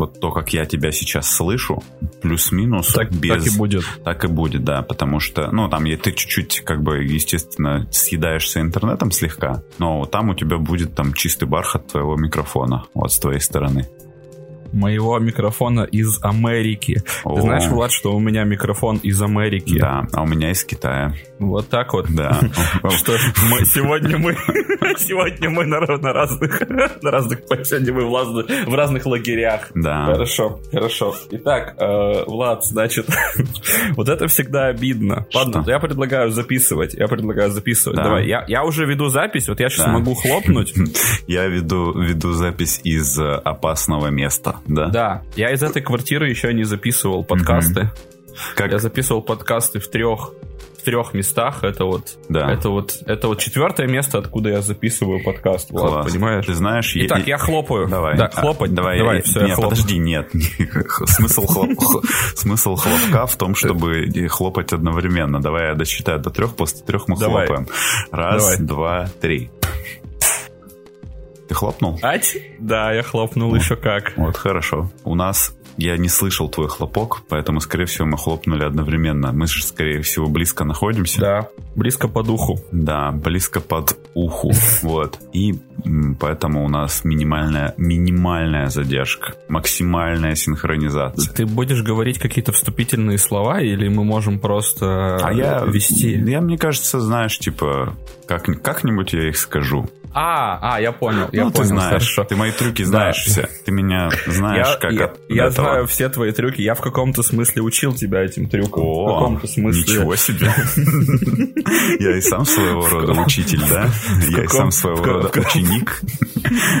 вот то, как я тебя сейчас слышу, плюс-минус так, без... Так и будет. Так и будет, да, потому что, ну, там ты чуть-чуть, как бы, естественно, съедаешься интернетом слегка, но там у тебя будет там чистый бархат твоего микрофона, вот с твоей стороны моего микрофона из Америки. О. Ты знаешь, Влад, что у меня микрофон из Америки? Да, а у меня из Китая. Вот так вот. Да. Что мы сегодня мы сегодня мы на, разных на разных сегодня мы в, разных лагерях. Да. Хорошо, хорошо. Итак, э, Влад, значит, вот это всегда обидно. Ладно, я предлагаю записывать. Я предлагаю записывать. Да. Давай, я, я уже веду запись, вот я сейчас могу хлопнуть. Я веду веду запись из э, опасного места да? Да. Я из этой квартиры еще не записывал подкасты. Угу. Как? Я записывал подкасты в трех в трех местах. Это вот, да. это вот, это вот четвертое место, откуда я записываю подкаст. Класс. Влад, понимаешь? Ты знаешь, Итак, я, я хлопаю. Давай. Да, хлопать. А, давай. Давай, я, все, нет, я подожди, нет. Смысл, хлоп, смысл хлопка в том, чтобы хлопать одновременно. Давай я досчитаю до трех, после трех мы хлопаем. Раз, два, три. Ты хлопнул? Ать? Да, я хлопнул вот. еще как. Вот хорошо. У нас я не слышал твой хлопок, поэтому, скорее всего, мы хлопнули одновременно. Мы же, скорее всего, близко находимся. Да, близко под уху. Да, близко под уху. Вот. И поэтому у нас минимальная, минимальная задержка, максимальная синхронизация. Ты будешь говорить какие-то вступительные слова, или мы можем просто а я, вести? Я, мне кажется, знаешь, типа, как, как-нибудь я их скажу. А, а, я понял, я ну, понял, ты знаешь, хорошо. Ты мои трюки знаешь да. все. Ты меня знаешь, я, как я, от Я этого. Знаю все твои трюки. Я в каком-то смысле учил тебя этим трюкам. О, в каком-то смысле. Ничего себе. Я и сам своего рода учитель, да? Я и сам своего рода ученик.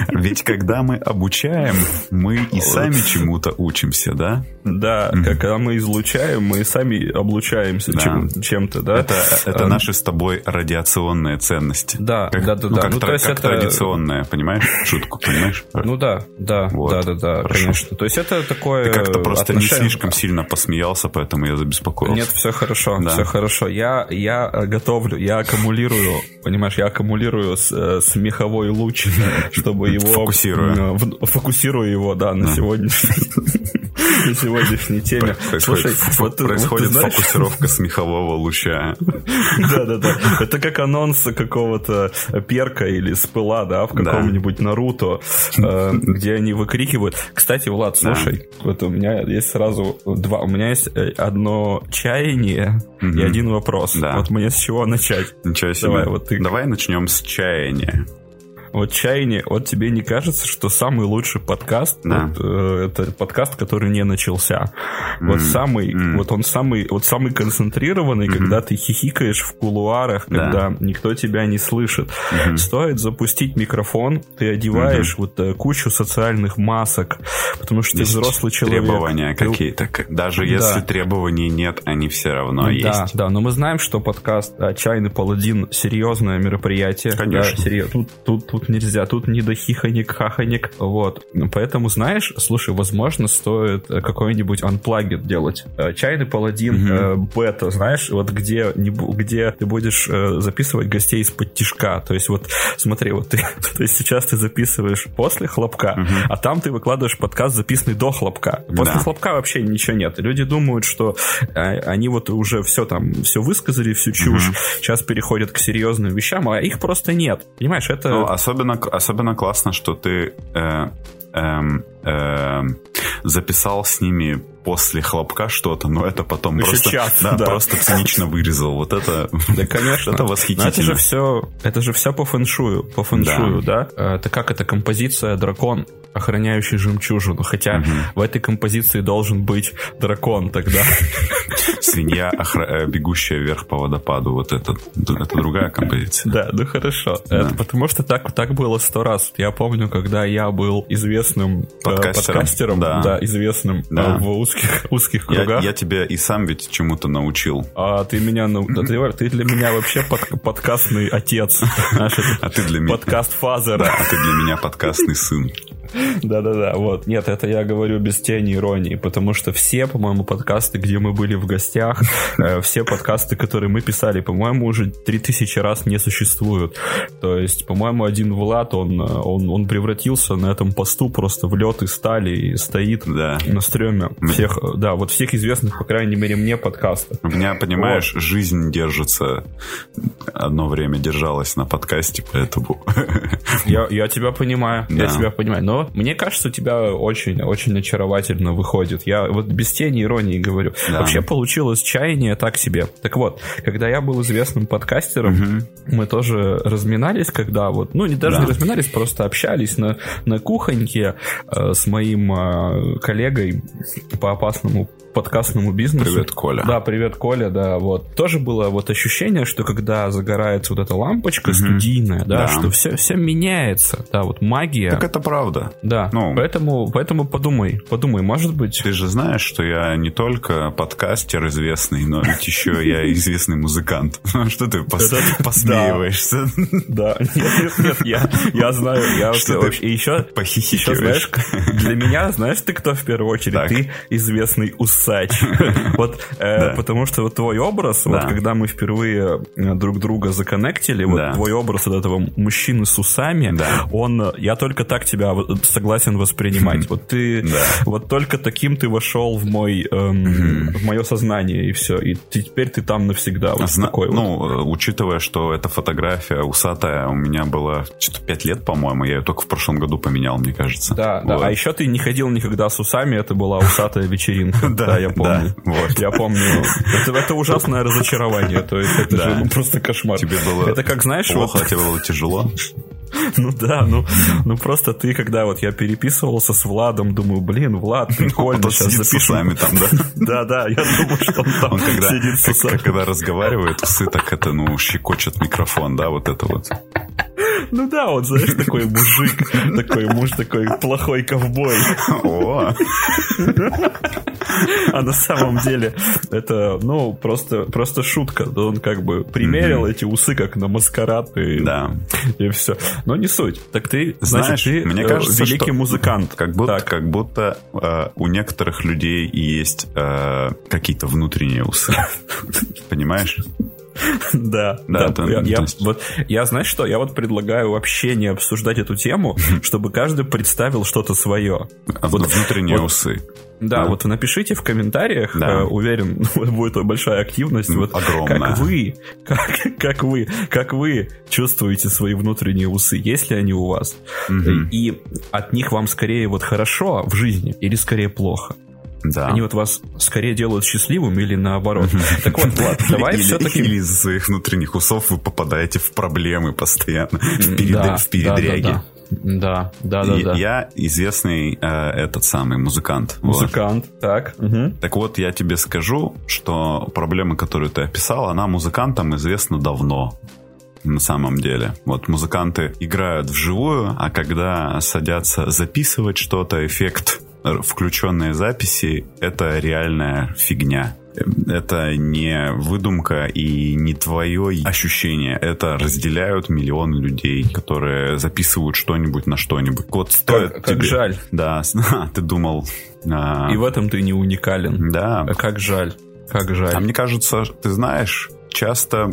Ведь когда мы обучаем, мы и сами чему-то учимся, да? Да, когда мы излучаем, мы сами облучаемся чем-то, да? Это наши с тобой радиационные ценности. Да, да, да. Ну, как традиционная, понимаешь? Шутку, понимаешь? Ну да, да, да, да, да, конечно. То есть это такое Ты как-то просто не слишком сильно посмеялся, поэтому я забеспокоился. Нет, все хорошо, все хорошо. Я, я готовлю, я аккумулирую, понимаешь, я аккумулирую смеховой луч чтобы его... Фокусирую. Фокусирую его, да, на сегодняшний на сегодняшней теме. Слушай, вот происходит фокусировка смехового луча. Да-да-да. Это как анонс какого-то перка или спыла, да, в каком-нибудь Наруто, э, где они выкрикивают. Кстати, Влад, слушай, вот у меня есть сразу два, у меня есть э, одно чаяние и один вопрос. Вот мне с чего начать? Ничего себе. Давай, вот ты. Давай начнем с чаяния. Вот чайни, вот тебе не кажется, что самый лучший подкаст да. вот, э, это подкаст, который не начался. Mm. Вот самый, mm. вот он самый, вот самый концентрированный, mm-hmm. когда ты хихикаешь в кулуарах, да. когда никто тебя не слышит. Mm-hmm. Стоит запустить микрофон, ты одеваешь mm-hmm. вот э, кучу социальных масок, потому что есть ты взрослый человек. Требования ты... какие-то, даже если да. требований нет, они все равно да, есть. Да, но мы знаем, что подкаст "Чайный паладин" серьезное мероприятие. Конечно. Да, серьез... тут, тут, тут тут нельзя, тут не до хихонек, хахонек, вот. Поэтому, знаешь, слушай, возможно, стоит какой-нибудь unplugged делать. Э, Чайный паладин mm-hmm. бета, знаешь, вот где, где ты будешь э, записывать гостей из-под тишка, то есть вот смотри, вот ты, то есть сейчас ты записываешь после хлопка, mm-hmm. а там ты выкладываешь подкаст, записанный до хлопка. После да. хлопка вообще ничего нет. Люди думают, что они вот уже все там, все высказали, всю чушь, mm-hmm. сейчас переходят к серьезным вещам, а их просто нет. Понимаешь, это... Ну, особенно, особенно классно, что ты э, э, э, записал с ними после хлопка что-то, но это потом Еще просто, час, да, да. просто цинично вырезал. Вот это, да, конечно. это восхитительно. Но это же все, это же все по фэншую, по фэншую, да. да? Это как это композиция дракон охраняющий жемчужину. Хотя угу. в этой композиции должен быть дракон тогда. Свинья, охра... Э, бегущая вверх по водопаду. Вот это, это другая композиция. Да, ну хорошо. Да. Это потому что так, так было сто раз. Я помню, когда я был известным э, подкастером, подкастером да. да, известным да. в узких, узких кругах. Я, я тебя и сам ведь чему-то научил. А ты меня... Ну, ты, ты для меня вообще под, подкастный отец. А ты для меня... Подкаст-фазер. Да, а ты для меня подкастный сын. Да-да-да, вот. Нет, это я говорю без тени иронии, потому что все, по-моему, подкасты, где мы были в гостях, э, все подкасты, которые мы писали, по-моему, уже 3000 раз не существуют. То есть, по-моему, один Влад, он, он, он превратился на этом посту просто в лед и стали и стоит да. на стреме всех, да, вот всех известных, по крайней мере, мне подкастов. У меня, понимаешь, вот. жизнь держится, одно время держалась на подкасте, поэтому... Я, я тебя понимаю, да. я тебя понимаю. Но мне кажется, у тебя очень, очень очаровательно выходит. Я вот без тени иронии говорю. Да. Вообще получилось чаяние так себе. Так вот, когда я был известным подкастером, угу. мы тоже разминались, когда вот, ну, не даже да. не разминались, просто общались на, на кухоньке э, с моим э, коллегой по опасному подкастному бизнесу. Привет, Коля. Да, привет, Коля, да, вот. Тоже было вот ощущение, что когда загорается вот эта лампочка угу. студийная, да, да, что все, все меняется, да, вот магия. Так это правда. Да, ну, поэтому, поэтому подумай, подумай, может быть... Ты же знаешь, что я не только подкастер известный, но ведь еще я известный музыкант. Что ты посмеиваешься? Да, нет, нет, нет, я знаю, я вообще... И еще, еще, знаешь, для меня, знаешь, ты кто в первую очередь? Ты известный ус усач. Вот, э, потому что вот твой образ, вот когда мы впервые э, друг друга законнектили, вот твой образ от этого мужчины с усами, он, я только так тебя согласен воспринимать. Вот ты, вот только таким ты вошел в мой, эм, в мое сознание и все. И теперь ты там навсегда. Вот такой ну, учитывая, что эта фотография усатая у меня была что-то 5 лет, по-моему, я ее только в прошлом году поменял, мне кажется. Да, да. А еще ты не ходил никогда с усами, это была усатая вечеринка. Да, да, я помню. Да, вот. Я помню. Это, это ужасное разочарование. То есть это да. же ну, просто кошмар. Тебе было это как, знаешь, плохо, вот... а тебе было тяжело? Ну да, ну, ну просто ты, когда вот я переписывался с Владом, думаю, блин, Влад, прикольно, он сейчас запишем. там, да? Да, да, я думаю, что он там он когда, сидит усами. Когда разговаривает, усы так это, ну, щекочет микрофон, да, вот это вот. Ну да, вот, знаешь, такой мужик, такой муж, такой плохой ковбой. О! А на самом деле это, ну, просто, просто шутка. Он как бы примерил эти усы как на маскарад и, да. и все. Но не суть. Так ты, Знаешь, значит, ты мне кажется, великий музыкант. Как будто, так. как будто э, у некоторых людей есть э, какие-то внутренние усы. Понимаешь? Да, да. да я, я, вот, я, знаешь что, я вот предлагаю вообще не обсуждать эту тему, чтобы каждый представил что-то свое. А вот, внутренние вот, усы. Да, да, вот напишите в комментариях, да. э, уверен, будет большая активность. Вот Огромная. Как вы, как, как вы, как вы чувствуете свои внутренние усы, есть ли они у вас? Угу. И от них вам скорее вот хорошо в жизни или скорее плохо? Да. Они вот вас скорее делают счастливым или наоборот. Так вот, Влад, давай все-таки... Или из-за своих внутренних усов вы попадаете в проблемы постоянно, в, передряги. Да, да, да, да. Я известный э, этот самый музыкант. Музыкант, вот. так. Угу. Так вот, я тебе скажу, что проблема, которую ты описал, она музыкантам известна давно на самом деле. Вот музыканты играют вживую, а когда садятся записывать что-то, эффект включенные записи — это реальная фигня. Это не выдумка и не твое ощущение. Это разделяют миллионы людей, которые записывают что-нибудь на что-нибудь. Вот стоит как, как жаль. Да, ты думал... А... И в этом ты не уникален. Да. А как жаль. Как жаль. А мне кажется, ты знаешь, часто,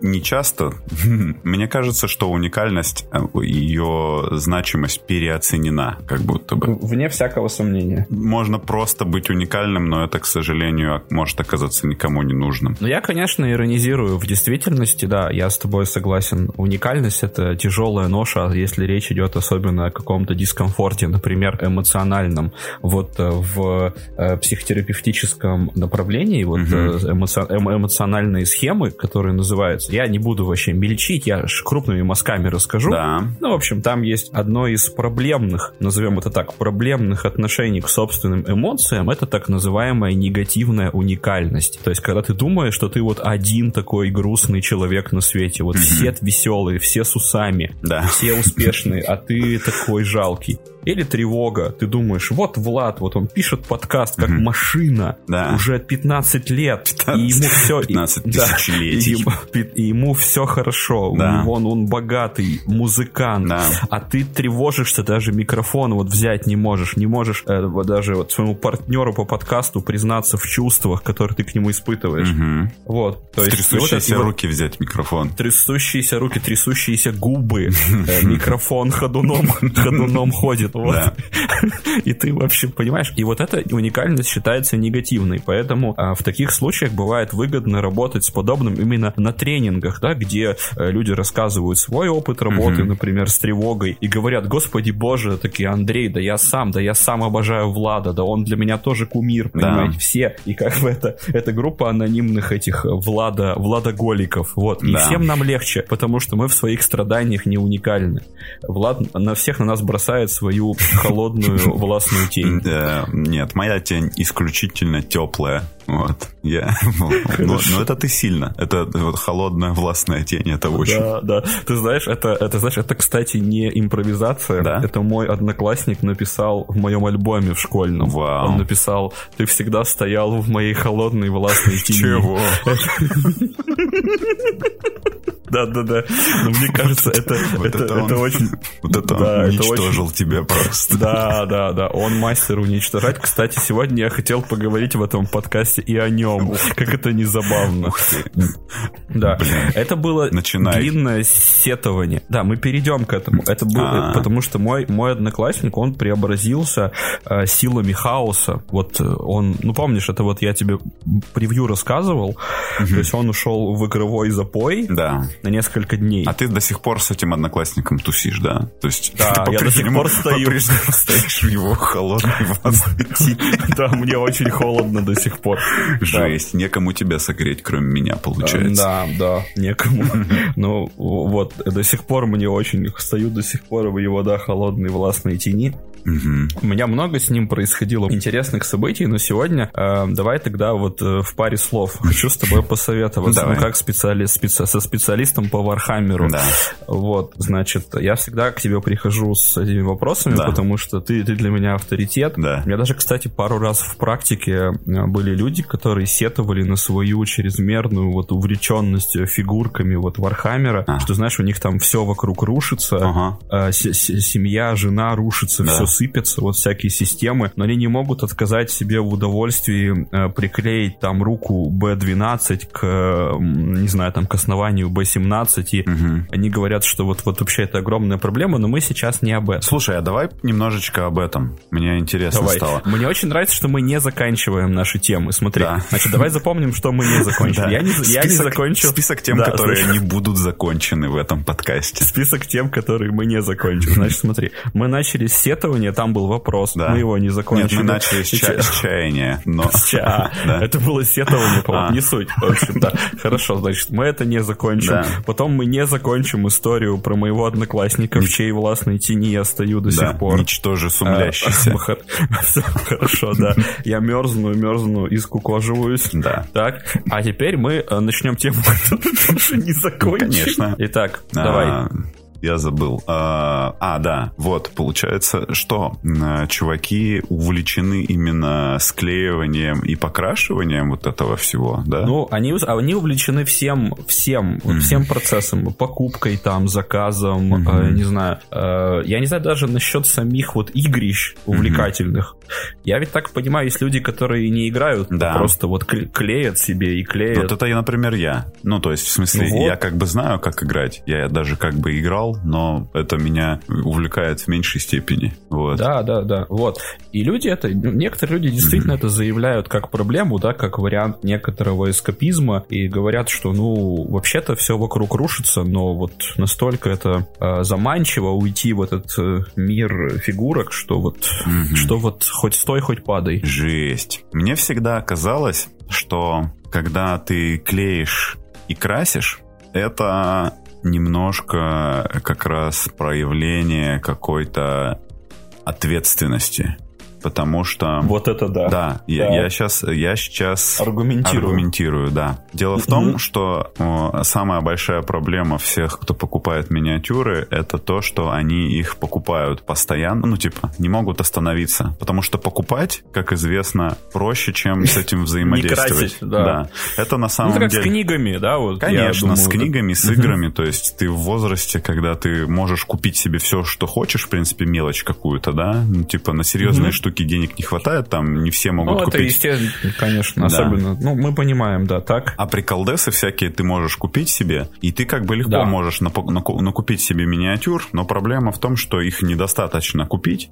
не часто, мне кажется, что уникальность, э, ее значимость переоценена, как будто бы. Вне всякого сомнения. Можно просто быть уникальным, но это, к сожалению, может оказаться никому не нужным. Ну, я, конечно, иронизирую. В действительности, да, я с тобой согласен. Уникальность — это тяжелая ноша, если речь идет особенно о каком-то дискомфорте, например, эмоциональном. Вот э, в э, психотерапевтическом направлении вот угу. эмоциональные схемы схемы, которые называются, я не буду вообще мельчить, я крупными мазками расскажу. Да. Ну, в общем, там есть одно из проблемных, назовем это так, проблемных отношений к собственным эмоциям, это так называемая негативная уникальность. То есть, когда ты думаешь, что ты вот один такой грустный человек на свете, вот все веселые, все с усами, да. все успешные, а ты такой жалкий. Или тревога. Ты думаешь, вот Влад, вот он пишет подкаст как mm-hmm. машина да. уже 15 лет. 15, и ему все... 15 тысячелетий. Да, и, и ему все хорошо. Да. Он, он богатый, музыкант. Да. А ты тревожишься, даже микрофон вот взять не можешь. Не можешь э, даже вот своему партнеру по подкасту признаться в чувствах, которые ты к нему испытываешь. Угу. Вот. То есть, трясущиеся вот, руки взять микрофон. Трясущиеся руки, трясущиеся губы. Э, микрофон ходуном, ходуном ходит. Вот. И ты вообще понимаешь? И вот эта уникальность считается негативной. Поэтому а, в таких случаях бывает выгодно работать с подобным именно на тренингах, да, где э, люди рассказывают свой опыт работы, например, с тревогой, и говорят, господи боже, такие, Андрей, да я сам, да я сам обожаю Влада, да он для меня тоже кумир, понимаете, да. все. И как бы это, это группа анонимных этих э, Влада, Владоголиков, вот. И да. всем нам легче, потому что мы в своих страданиях не уникальны. Влад на всех на нас бросает свою холодную властную тень. Нет, моя тень исключительно теплая. Вот. Я, ну, но, но это ты сильно. Это вот холодная властная тень, это очень. Да, да. Ты знаешь, это, это, знаешь, это, кстати, не импровизация. Да? Это мой одноклассник написал в моем альбоме в школьном. Вау. Он написал, ты всегда стоял в моей холодной властной тени. Чего? Да, да, да. Но мне кажется, это, вот это, это, это очень... Вот это да, он уничтожил очень... тебя просто. Да, да, да. Он мастер уничтожать. Кстати, сегодня я хотел поговорить в этом подкасте и о нем. Как это не забавно. Да. Блин. Это было Начинай. длинное сетование. Да, мы перейдем к этому. Это было, А-а-а. потому что мой, мой одноклассник, он преобразился э, силами хаоса. Вот э, он, ну помнишь, это вот я тебе превью рассказывал. Угу. То есть он ушел в игровой запой. Да на несколько дней. А ты до сих пор с этим одноклассником тусишь, да? То есть да, ты я до сих пор стою. стоишь в его холодной Да, мне очень холодно до сих пор. Жесть, некому тебя согреть, кроме меня, получается. Да, да, некому. Ну, вот, до сих пор мне очень стою до сих пор в его, да, холодной властной тени. Угу. У меня много с ним происходило интересных событий, но сегодня э, давай тогда вот э, в паре слов хочу с тобой посоветоваться, ну, как специалист, специ, со специалистом по Вархаммеру. Да. Вот, значит, я всегда к тебе прихожу с этими вопросами, да. потому что ты, ты для меня авторитет. Да. У меня даже, кстати, пару раз в практике э, были люди, которые сетовали на свою чрезмерную вот увлеченность фигурками вот Вархаммера, а. что, знаешь, у них там все вокруг рушится, ага. э, семья, жена рушится, да. все сыпятся, вот всякие системы, но они не могут отказать себе в удовольствии э, приклеить там руку B12 к, не знаю, там к основанию B17, и угу. они говорят, что вот, вот вообще это огромная проблема, но мы сейчас не об этом. Слушай, а давай немножечко об этом. Мне интересно давай. стало. Мне очень нравится, что мы не заканчиваем наши темы. Смотри, да. значит, давай запомним, что мы не закончили. Я, не, я не закончил. Список тем, которые не будут закончены в этом подкасте. Список тем, которые мы не закончили. Значит, смотри, мы начали с сетования там был вопрос. Мы его не закончили. Нет, мы начали с, ча- с чаяния, но... Это было сетование, по-моему, а. не суть. В общем, да. Хорошо, значит, мы это не закончим. Потом мы не закончим историю про моего одноклассника, в чьей властной тени я стою до сих пор. ничтоже сумлящийся. Все хорошо, да. Я мерзну, мерзну и скукоживаюсь. Да. Так, а теперь мы э, начнем тему, не закончим. Конечно. Итак, давай. А, я забыл. А, а, да, вот, получается, что чуваки увлечены именно склеиванием и покрашиванием вот этого всего, да? Ну, они, они увлечены всем, всем, mm-hmm. всем процессом, покупкой там, заказом, mm-hmm. э, не знаю. Э, я не знаю даже насчет самих вот игрищ увлекательных. Mm-hmm. Я ведь так понимаю, есть люди, которые не играют, да. просто вот клеят себе и клеят. Вот это, например, я. Ну, то есть, в смысле, ну, вот. я как бы знаю, как играть. Я даже как бы играл играл, но это меня увлекает в меньшей степени. Вот. Да, да, да. Вот. И люди это, некоторые люди действительно mm-hmm. это заявляют как проблему, да, как вариант некоторого эскапизма, и говорят, что, ну, вообще-то все вокруг рушится, но вот настолько это э, заманчиво уйти в этот э, мир фигурок, что вот, mm-hmm. что вот хоть стой, хоть падай. Жесть. Мне всегда казалось, что когда ты клеишь и красишь, это немножко как раз проявление какой-то ответственности. Потому что... Вот это да. Да, да. Я, я, сейчас, я сейчас аргументирую. аргументирую, да. Дело в том, что о, самая большая проблема всех, кто покупает миниатюры, это то, что они их покупают постоянно, ну, типа, не могут остановиться. Потому что покупать, как известно, проще, чем с этим взаимодействовать. Не да. Это на самом ну, как деле... с книгами, да? Вот, Конечно, думаю, с книгами, с играми. То есть ты в возрасте, когда ты можешь купить себе все, что хочешь, в принципе, мелочь какую-то, да? Ну, типа, на серьезные штуки денег не хватает, там не все могут ну, купить. это, естественно, конечно, да. особенно. Ну, мы понимаем, да, так. А приколдесы всякие ты можешь купить себе, и ты как бы легко да. можешь накупить себе миниатюр, но проблема в том, что их недостаточно купить.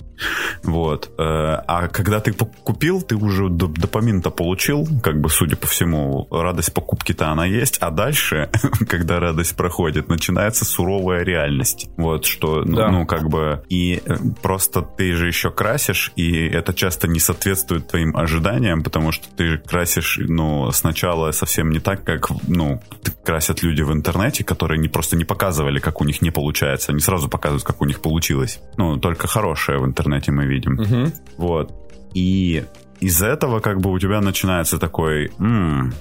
Вот. Э, а когда ты купил, ты уже допамин-то получил, как бы, судя по всему, радость покупки-то она есть, а дальше, когда радость проходит, начинается суровая реальность. Вот, что, ну, да. ну, как бы, и э, просто ты же еще красишь, и это часто не соответствует твоим ожиданиям, потому что ты красишь, ну, сначала совсем не так, как, ну, красят люди в интернете, которые не просто не показывали, как у них не получается, они сразу показывают, как у них получилось. Ну, только хорошее в интернете мы видим. Угу. Вот. И из-за этого как бы у тебя начинается такой, м-м,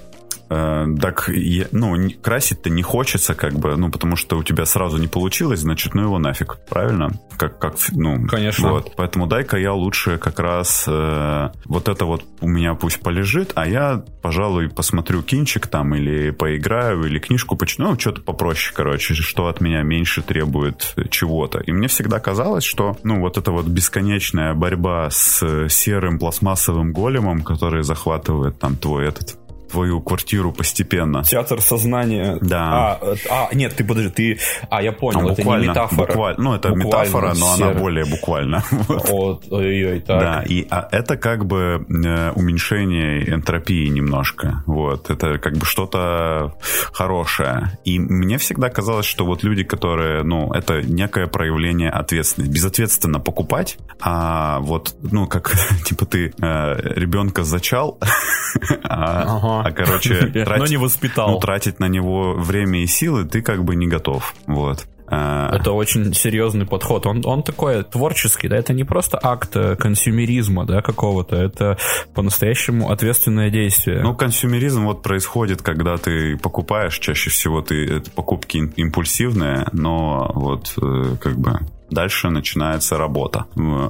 Э, так, ну, красить-то не хочется, как бы, ну, потому что у тебя сразу не получилось, значит, ну его нафиг, правильно? Как, как, ну, Конечно. Вот. Поэтому дай-ка я лучше как раз э, вот это вот у меня пусть полежит, а я, пожалуй, посмотрю кинчик там или поиграю, или книжку почитаю, ну, что-то попроще, короче, что от меня меньше требует чего-то. И мне всегда казалось, что, ну, вот эта вот бесконечная борьба с серым пластмассовым големом, который захватывает там твой этот твою квартиру постепенно. Театр сознания. Да. А, а нет, ты подожди, ты... А, я понял, ну, это не метафора. Буквально, ну, это буквально метафора, но серый. она более буквально. Ой-ой-ой, так. Да, и а, это как бы э, уменьшение энтропии немножко. Вот, это как бы что-то хорошее. И мне всегда казалось, что вот люди, которые, ну, это некое проявление ответственности. Безответственно покупать, а вот, ну, как, типа ты э, ребенка зачал, а, а, короче, тратить, но не воспитал. Ну, тратить на него время и силы ты как бы не готов. Вот. А, это очень серьезный подход. Он, он такой творческий, да, это не просто акт э, консюмеризма, да, какого-то, это по-настоящему ответственное действие. Ну, консюмеризм вот происходит, когда ты покупаешь, чаще всего ты это покупки импульсивные, но вот э, как бы дальше начинается работа.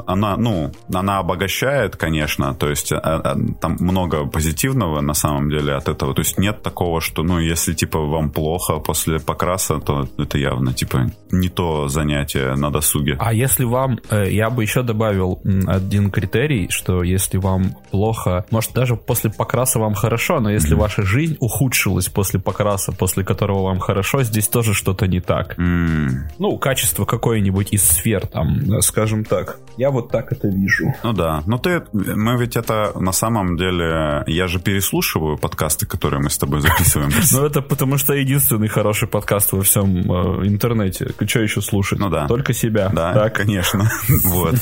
Она, ну, она обогащает, конечно, то есть а, а, там много позитивного на самом деле от этого. То есть нет такого, что, ну, если, типа, вам плохо после покраса, то это явно, типа, не то занятие на досуге. А если вам, э, я бы еще добавил один критерий, что если вам плохо, может, даже после покраса вам хорошо, но если mm. ваша жизнь ухудшилась после покраса, после которого вам хорошо, здесь тоже что-то не так. Mm. Ну, качество какое-нибудь из сфер, там, скажем так. Я вот так это вижу. Ну да. Ну ты, мы ведь это на самом деле, я же переслушиваю подкасты, которые мы с тобой записываем. Ну это потому что единственный хороший подкаст во всем э, интернете. Что еще слушать? Ну да. Только себя. Да, конечно. Вот.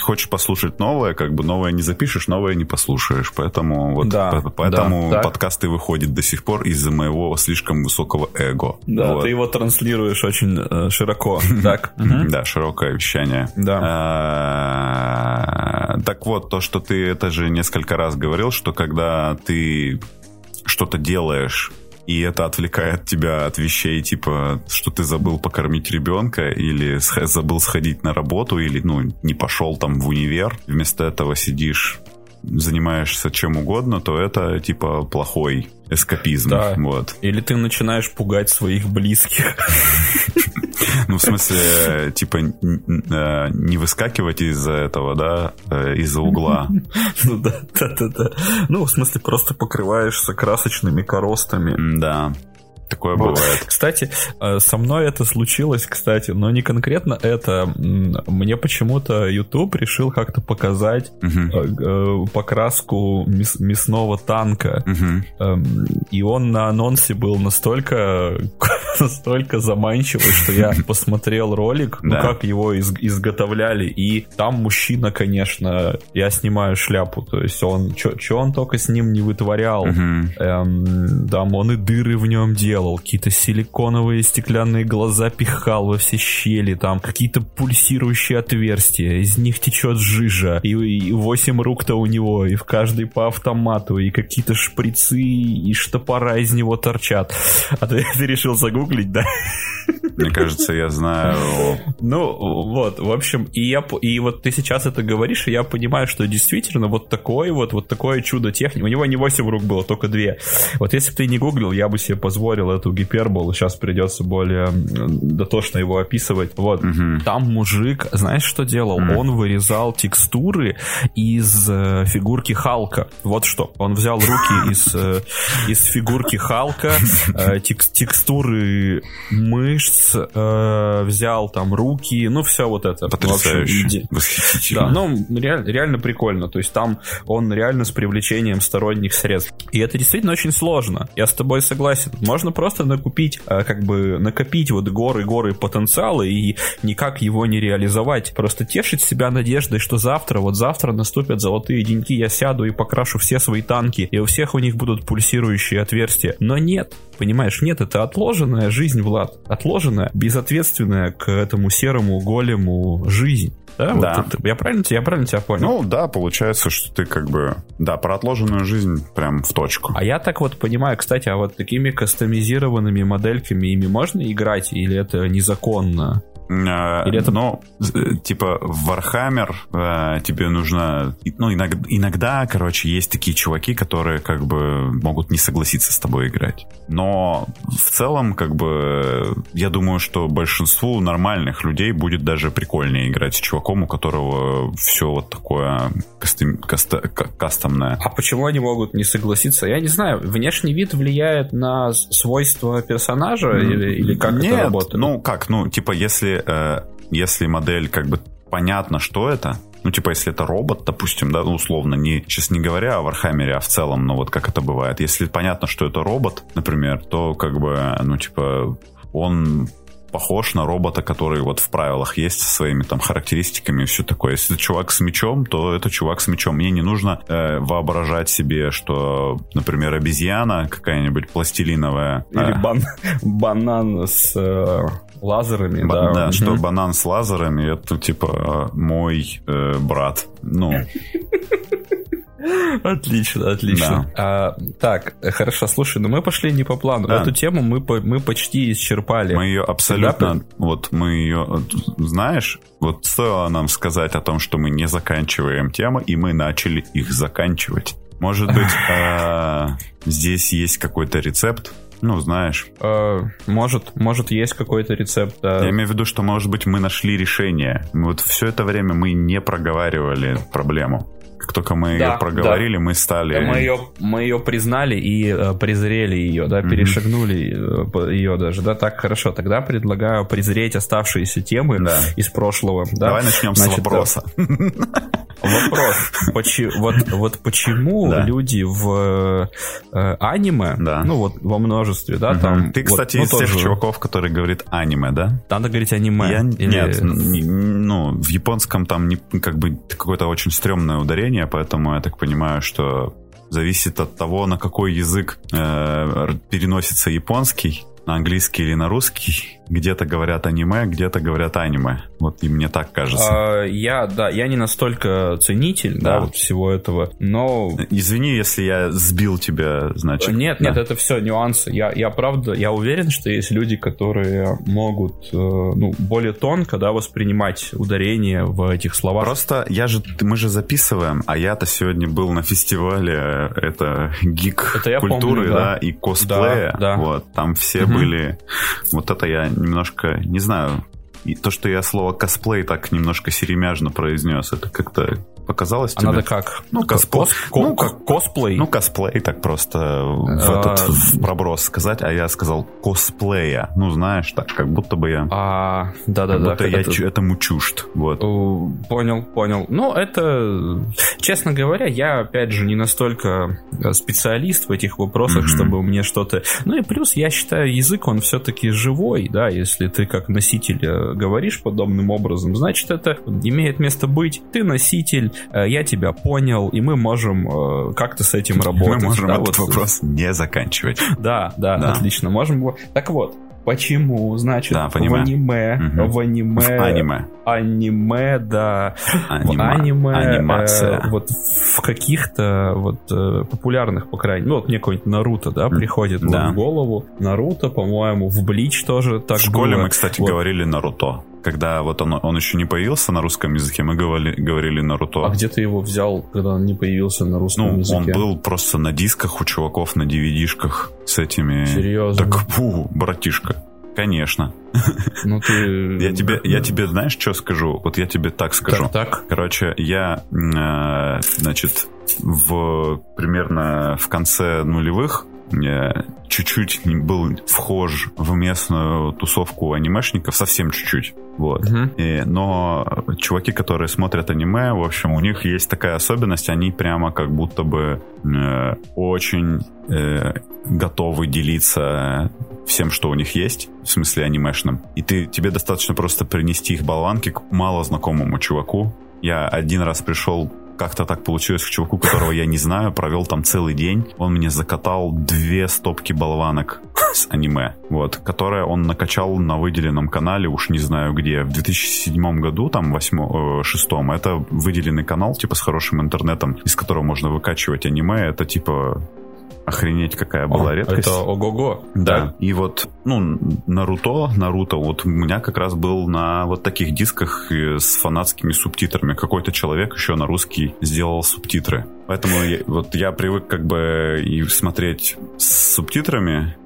Хочешь послушать новое, как бы новое не запишешь, новое не послушаешь. Поэтому вот поэтому подкасты выходят до сих пор из-за моего слишком высокого эго. Да, ты его транслируешь очень э, широко. Так. Да, широкое вещание. Да. А, так вот, то, что ты это же несколько раз говорил, что когда ты что-то делаешь и это отвлекает тебя от вещей, типа, что ты забыл покормить ребенка, или забыл сходить на работу, или, ну, не пошел там в универ, вместо этого сидишь занимаешься чем угодно, то это типа плохой эскапизм. Да. Вот. Или ты начинаешь пугать своих близких. Ну, в смысле, типа, не выскакивать из-за этого, да, э, из-за угла. Ну да, да, да, да. Ну, в смысле, просто покрываешься красочными коростами. Да. Такое вот. бывает. Кстати, э, со мной это случилось, кстати, но не конкретно это. Мне почему-то YouTube решил как-то показать угу. покраску мяс мясного танка. Угу. И он на анонсе был настолько, настолько заманчивый, что я посмотрел ролик, ну как его из изготовляли. И там мужчина, конечно, я снимаю шляпу. То есть он, что он только с ним не вытворял. Эм, там он и дыры в нем делал делал, какие-то силиконовые стеклянные глаза пихал во все щели, там какие-то пульсирующие отверстия, из них течет жижа, и, и 8 рук-то у него, и в каждой по автомату, и какие-то шприцы, и штопора из него торчат. А ты, ты решил загуглить, да? Мне кажется, я знаю. Ну, вот, в общем, и я и вот ты сейчас это говоришь, и я понимаю, что действительно вот такое вот, вот такое чудо техники. У него не 8 рук было, только 2. Вот если бы ты не гуглил, я бы себе позволил эту гиперболу. Сейчас придется более дотошно его описывать. Вот. Угу. Там мужик, знаешь, что делал? Угу. Он вырезал текстуры из э, фигурки Халка. Вот что. Он взял руки из, э, из фигурки Халка, э, текст, текстуры мышц, э, взял там руки, ну все вот это. Потрясающе. Восхитительно. Да, ну реально, реально прикольно. То есть там он реально с привлечением сторонних средств. И это действительно очень сложно. Я с тобой согласен. Можно просто накупить, э, как бы накопить вот горы-горы потенциала и никак его не реализовать. Просто тешить себя надеждой, что завтра, вот завтра наступят золотые деньги, я сяду и покрашу все свои танки, и у всех у них будут пульсирующие отверстия. Но нет, понимаешь, нет, это отложенная жизнь, Влад. Отложенная, безответственная к этому серому голему жизнь. Да, да. Вот это, я правильно я правильно тебя понял? Ну да, получается, что ты как бы да про отложенную жизнь прям в точку. А я так вот понимаю, кстати, а вот такими кастомизированными модельками ими можно играть или это незаконно? Э, Или это... Но, э, типа, в Warhammer э, тебе нужно... Ну, иногда, иногда, короче, есть такие чуваки, которые как бы могут не согласиться с тобой играть. Но в целом, как бы, я думаю, что большинству нормальных людей будет даже прикольнее играть с чуваком, у которого все вот такое кастом, каста, кастомное. А почему они могут не согласиться? Я не знаю. Внешний вид влияет на свойства персонажа или, или как Нет, это работает? ну как, ну, типа, если э, если модель как бы понятно, что это, ну, типа, если это робот, допустим, да, ну, условно, не, сейчас не говоря о Вархаммере, а в целом, ну, вот как это бывает. Если понятно, что это робот, например, то, как бы, ну, типа, он похож на робота, который вот в правилах есть со своими там характеристиками и все такое. Если это чувак с мечом, то это чувак с мечом. Мне не нужно э, воображать себе, что, например, обезьяна какая-нибудь пластилиновая. Или э, бан банан с э, лазерами, ба- да. Да, угу. что банан с лазерами это типа мой э, брат. Ну. Отлично, отлично. Да. А, так, хорошо, слушай, ну мы пошли не по плану. Да. Эту тему мы, мы почти исчерпали. Мы ее абсолютно, Когда... вот мы ее, знаешь, вот стоило нам сказать о том, что мы не заканчиваем темы, и мы начали их заканчивать. Может быть, а, здесь есть какой-то рецепт, ну, знаешь. Э, может, может, есть какой-то рецепт. Да. Я имею в виду, что, может быть, мы нашли решение. Вот все это время мы не проговаривали проблему. Как только мы да, ее проговорили, да. мы стали... Мы ее, мы ее признали и э, презрели ее, да, перешагнули mm-hmm. ее даже, да, так хорошо. Тогда предлагаю презреть оставшиеся темы да. из прошлого. Да? Давай начнем Значит, с вопроса. Вопрос. Вот, вот почему да. люди в э, аниме, да. ну вот во множестве, да, угу. там... Ты, кстати, вот, ну, из тех чуваков, который говорит аниме, да? Надо говорить аниме. Я, или... Нет, ну, в японском там не, как бы какое-то очень стрёмное ударение, поэтому я так понимаю, что зависит от того, на какой язык э, переносится японский, на английский или на русский. Где-то говорят аниме, где-то говорят аниме. Вот и мне так кажется. А, я, да, я не настолько ценитель, да, да вот всего этого, но... Извини, если я сбил тебя, значит. Нет, да. нет, это все нюансы. Я, я правда, я уверен, что есть люди, которые могут, э, ну, более тонко, да, воспринимать ударение в этих словах. Просто я же, мы же записываем, а я-то сегодня был на фестивале, это гик это культуры, помню, да. да, и косплея. Да, да. Вот, там все угу. были. Вот это я немножко, не знаю, и то, что я слово косплей так немножко серемяжно произнес, это как-то показалось а тебе? надо как? Ну, косплей. Кос, ну, как косплей? Ну, косплей, так просто в а... этот в проброс сказать, а я сказал косплея. Ну, знаешь, так, как будто бы я... А, да-да-да. Как будто я это... этому чужд, вот. Понял, понял. Ну, это, честно говоря, я, опять же, не настолько э, специалист в этих вопросах, mm-hmm. чтобы мне что-то... Ну, и плюс, я считаю, язык, он все-таки живой, да, если ты как носитель э, говоришь подобным образом, значит, это имеет место быть. Ты носитель, э, я тебя понял, и мы можем э, как-то с этим работать. Мы можем да, этот вот, вопрос не заканчивать. Да, да, да, отлично. Можем. Так вот, Почему? Значит, да, в аниме, угу. в аниме, в аниме, аниме, да, Анима, в аниме, анимация. Э, вот в каких-то вот э, популярных, по крайней мере, ну вот мне какой-нибудь Наруто, да, приходит да. в голову. Наруто, по-моему, в Блич тоже так В школе было. мы, кстати, вот. говорили Наруто когда вот он, он еще не появился на русском языке, мы говорили, говорили Наруто. А где ты его взял, когда он не появился на русском ну, языке? он был просто на дисках у чуваков, на DVD-шках с этими... Серьезно? Так, фу, братишка. Конечно. Ну ты... Я тебе, я тебе, знаешь, что скажу? Вот я тебе так скажу. Так, так. Короче, я, э, значит, в примерно в конце нулевых чуть-чуть был вхож в местную тусовку анимешников, совсем чуть-чуть. Вот. Uh-huh. И, но чуваки, которые смотрят аниме, в общем, у них есть такая особенность, они прямо как будто бы э, очень э, готовы делиться всем, что у них есть, в смысле анимешным. И ты, тебе достаточно просто принести их болванки к мало знакомому чуваку. Я один раз пришел как-то так получилось к чуваку, которого я не знаю, провел там целый день. Он мне закатал две стопки болванок с аниме, вот, которые он накачал на выделенном канале, уж не знаю где, в 2007 году, там, 8 6 это выделенный канал, типа, с хорошим интернетом, из которого можно выкачивать аниме, это, типа, Охренеть, какая была О, редкость. Это ого-го. Да. Так. И вот, ну, Наруто, Наруто, вот у меня как раз был на вот таких дисках с фанатскими субтитрами. Какой-то человек еще на русский сделал субтитры. Поэтому я, вот я привык как бы и смотреть с субтитрами,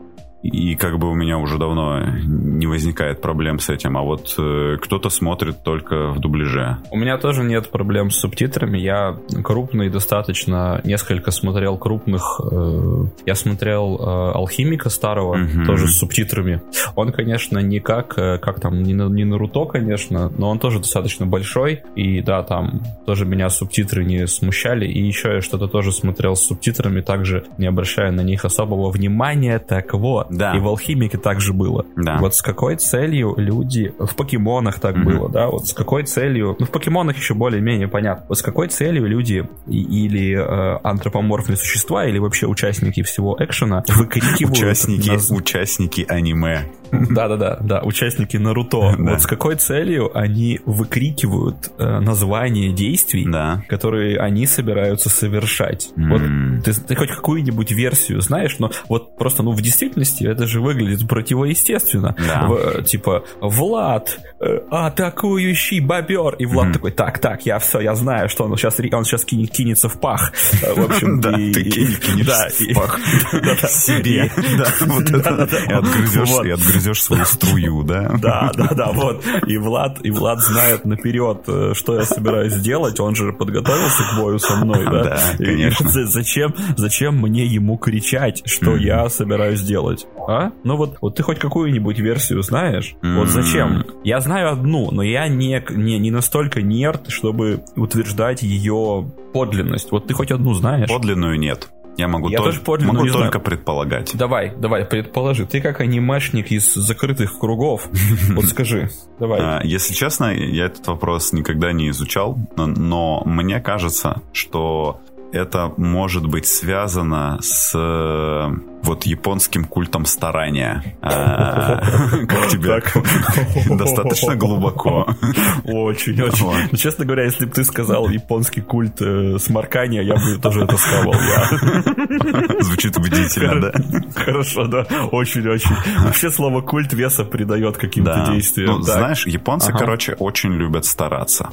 и как бы у меня уже давно не возникает проблем с этим, а вот э, кто-то смотрит только в дубляже. У меня тоже нет проблем с субтитрами. Я крупный достаточно, несколько смотрел крупных. Э, я смотрел э, Алхимика старого, угу. тоже с субтитрами. Он, конечно, не как, э, как там, не, не Наруто, конечно, но он тоже достаточно большой. И да, там тоже меня субтитры не смущали. И еще я что-то тоже смотрел с субтитрами, также не обращая на них особого внимания. Так вот, да. И в алхимике также было. Да. Вот с какой целью люди... В покемонах так mm-hmm. было, да? Вот с какой целью... Ну, в покемонах еще более-менее понятно. Вот с какой целью люди или э, антропоморфные существа, или вообще участники всего экшена выкрикивают... Участники, наз... участники аниме. Да-да-да, да, участники Наруто. Вот с какой целью они выкрикивают э, название действий, да. которые они собираются совершать. Вот ты, ты хоть какую-нибудь версию знаешь, но вот просто, ну, в действительности это же выглядит противоестественно. Да. В, типа, Влад, э, атакующий бобер. И Влад такой, так, так, я все, я знаю, что он сейчас, он сейчас кинет, кинется в пах. Э, в общем, да, ты кинешься в пах себе. И отгрызешься, и отгрызешь свою струю, да? Да, да, да, вот. И Влад, и Влад знает наперед, э, что я собираюсь делать. Он же подготовился к бою со мной, да? Да, конечно. Зачем, зачем мне ему кричать, что я собираюсь делать? А? Ну вот, вот ты хоть какую-нибудь версию знаешь? Mm-hmm. Вот зачем? Я знаю одну, но я не, не, не настолько нерд, чтобы утверждать ее подлинность. Вот ты хоть одну знаешь? Подлинную нет. Я могу, я тоже подлинную могу только знаю. предполагать. Давай, давай, предположи. Ты как анимешник из закрытых кругов. Вот скажи, давай. А, если честно, я этот вопрос никогда не изучал, но мне кажется, что это может быть связано с э, вот японским культом старания. А, как тебе? Достаточно глубоко. Очень, очень. Ну, честно говоря, если бы ты сказал японский культ э, сморкания, я бы тоже это сказал. Звучит убедительно, да? Хорошо, да. Очень-очень. Вообще слово культ веса придает каким-то действиям. Ну, знаешь, японцы, короче, очень любят стараться.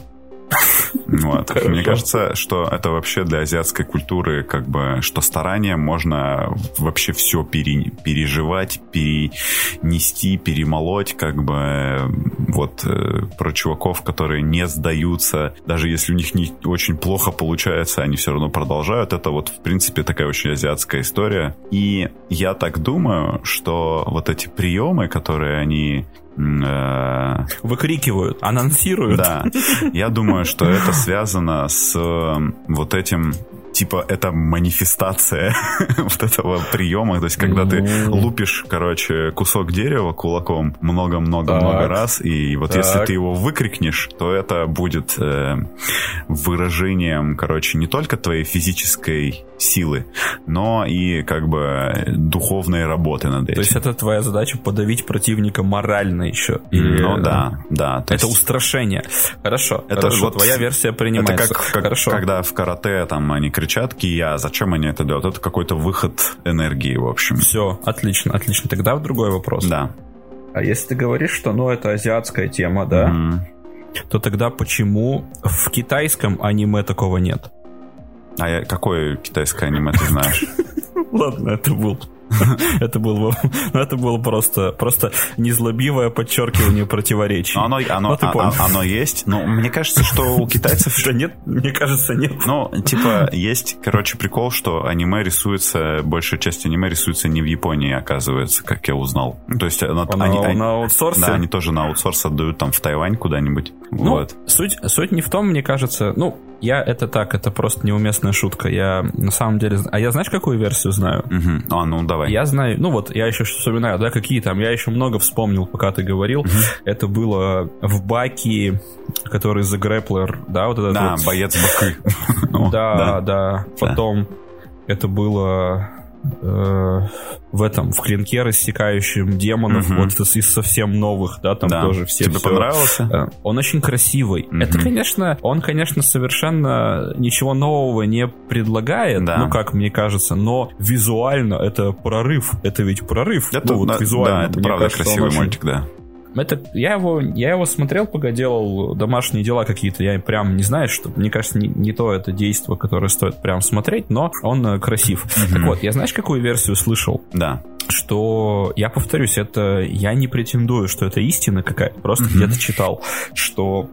Вот. Мне кажется, что это вообще для азиатской культуры, как бы, что старание можно вообще все пере, переживать, перенести, перемолоть, как бы, вот, э, про чуваков, которые не сдаются, даже если у них не очень плохо получается, они все равно продолжают. Это вот, в принципе, такая очень азиатская история. И я так думаю, что вот эти приемы, которые они Выкрикивают, анонсируют. Да. Я думаю, что это связано с э, вот этим типа, это манифестация вот этого приема. То есть, когда ты лупишь, короче, кусок дерева кулаком много-много-много раз, и вот если ты его выкрикнешь, то это будет э, выражением, короче, не только твоей физической силы, но и как бы духовной работы над этим. То есть это твоя задача подавить противника морально еще? Или... Ну да, да. Это есть... устрашение. Хорошо, это хорошо, вот, твоя версия принимается. Это как, как Хорошо. когда в карате там они кричат «кия», зачем они это делают? Это какой-то выход энергии, в общем. Все, отлично, отлично. Тогда другой вопрос. Да. А если ты говоришь, что ну это азиатская тема, да, mm-hmm. то тогда почему в китайском аниме такого нет? А я, какое китайское аниме ты знаешь? Ладно, это был Это было, ну, это было просто, просто незлобивое подчеркивание противоречий. Оно, оно, ну, а, оно есть, но мне кажется, что у китайцев... Да нет, мне кажется, нет. Ну, типа, есть, короче, прикол, что аниме рисуется, большая часть аниме рисуется не в Японии, оказывается, как я узнал. Ну, то есть на, они, на, на аутсорсе? Да, они тоже на аутсорс отдают там в Тайвань куда-нибудь. Ну, вот. суть, суть не в том, мне кажется, ну, я это так, это просто неуместная шутка. Я на самом деле... А я знаешь, какую версию знаю? Угу. А, ну давай. Я знаю, ну вот, я еще вспоминаю, да, какие там, я еще много вспомнил, пока ты говорил. Угу. Это было в Баки, который The Grappler, да, вот этот Да, вот... боец Баки. Да, да. Потом это было э, в этом, в клинке рассекающем демонов, угу. вот из совсем новых, да, там да. тоже все. Тебе все, понравился? Э, он очень красивый. Угу. Это, конечно, он, конечно, совершенно ничего нового не предлагает, да. ну, как мне кажется, но визуально это прорыв. Это ведь прорыв. Это, ну, вот да, визуально. Да, это правда кажется, красивый мультик, очень... да. Это, я, его, я его смотрел, пока делал домашние дела какие-то. Я прям не знаю, что... Мне кажется, не, не то это действие, которое стоит прям смотреть, но он э, красив. Mm-hmm. Так вот, я знаешь, какую версию слышал? Да что я повторюсь, это я не претендую, что это истина какая-то, просто mm-hmm. где-то читал, что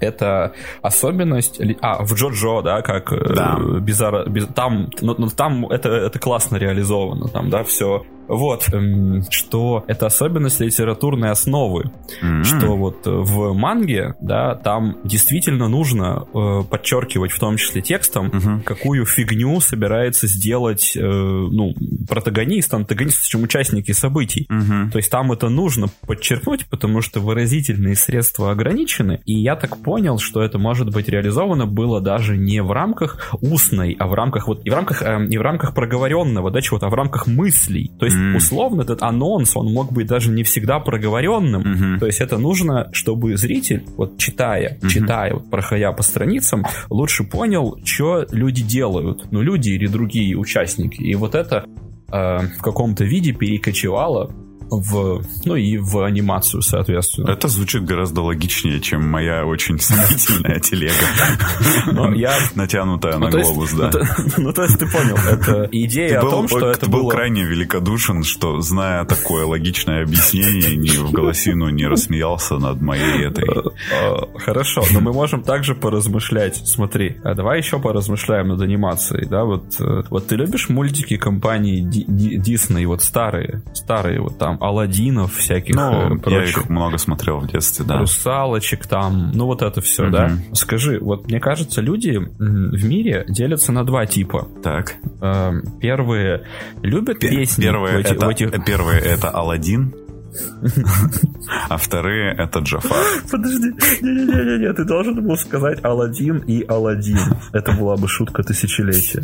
это особенность... А, в Джоджо, да, как э, да. Бизар, без, там, ну, ну, там это, это классно реализовано, там, да, все вот, эм, что это особенность литературной основы, mm-hmm. что вот в манге, да, там действительно нужно э, подчеркивать, в том числе текстом, mm-hmm. какую фигню собирается сделать, э, ну, протагонист, антагонист, общем, участники событий. Mm-hmm. То есть там это нужно подчеркнуть, потому что выразительные средства ограничены, и я так понял, что это может быть реализовано было даже не в рамках устной, а в рамках вот, и в рамках, э, и в рамках проговоренного, да, чего-то, а в рамках мыслей. То есть есть, условно, этот анонс, он мог быть даже не всегда проговоренным. Mm-hmm. То есть это нужно, чтобы зритель, вот читая, mm-hmm. читая, вот, проходя по страницам, лучше понял, что люди делают. Ну, люди или другие участники. И вот это э, в каком-то виде перекочевало в, ну и в анимацию, соответственно. Это звучит гораздо логичнее, чем моя очень сомнительная телега. Натянутая на глобус, да. Ну, то есть ты понял, это идея о том, что это был крайне великодушен, что, зная такое логичное объяснение, ни в голосину не рассмеялся над моей этой... Э, э, хорошо, но мы можем также поразмышлять. Смотри, а давай еще поразмышляем над анимацией, да, вот, э, вот ты любишь мультики компании Disney, вот старые, старые, вот там Алладинов всяких. Ну, э, я их много смотрел в детстве, да. Русалочек там, ну вот это все, угу. да. Скажи, вот мне кажется, люди в мире делятся на два типа. Так. Э, первые любят П- песни. Первые, эти, это, этих... первые это Алладин, а вторые это Джафар. Подожди, не-не-не, ты должен был сказать Алладин и Алладин. Это была бы шутка тысячелетия.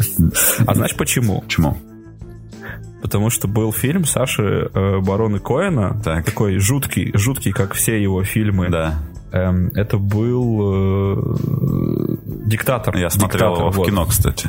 А знаешь почему? Почему? Потому что был фильм Саши э, Барона Коэна, так. такой жуткий, жуткий, как все его фильмы. Да. Эм, это был э, диктатор. Я смотрел диктатор, его в кино, кстати.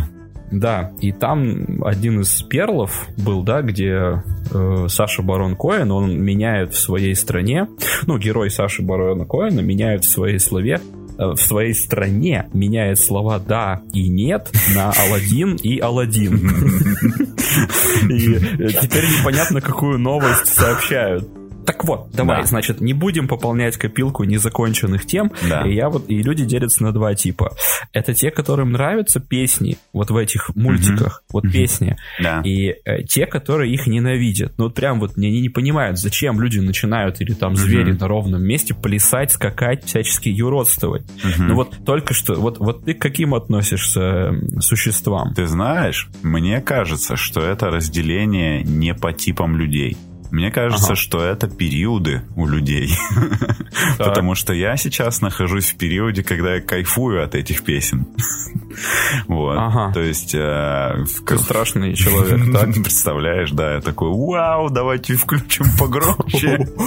Да, и там один из перлов был, да, где э, Саша Барон Коэн, он меняет в своей стране, ну, герой Саши Барона Коэна меняет в своей слове в своей стране меняет слова «да» и «нет» на «Аладдин» и «Аладдин». И э, теперь непонятно, какую новость сообщают. Так вот, давай, да. значит, не будем пополнять копилку незаконченных тем. Да. И я вот и люди делятся на два типа. Это те, которым нравятся песни вот в этих мультиках, угу. вот угу. песни. Да. И э, те, которые их ненавидят. Ну вот прям вот они не понимают, зачем люди начинают или там звери угу. на ровном месте плясать, скакать, всячески юродствовать. Угу. Ну вот только что, вот, вот ты к каким относишься существам? Ты знаешь, мне кажется, что это разделение не по типам людей. Мне кажется, ага. что это периоды у людей. Потому что я сейчас нахожусь в периоде, когда я кайфую от этих песен. Вот. Ага. То есть... Э, Ты страшный человек, так? Представляешь, да, я такой, вау, давайте включим погромче.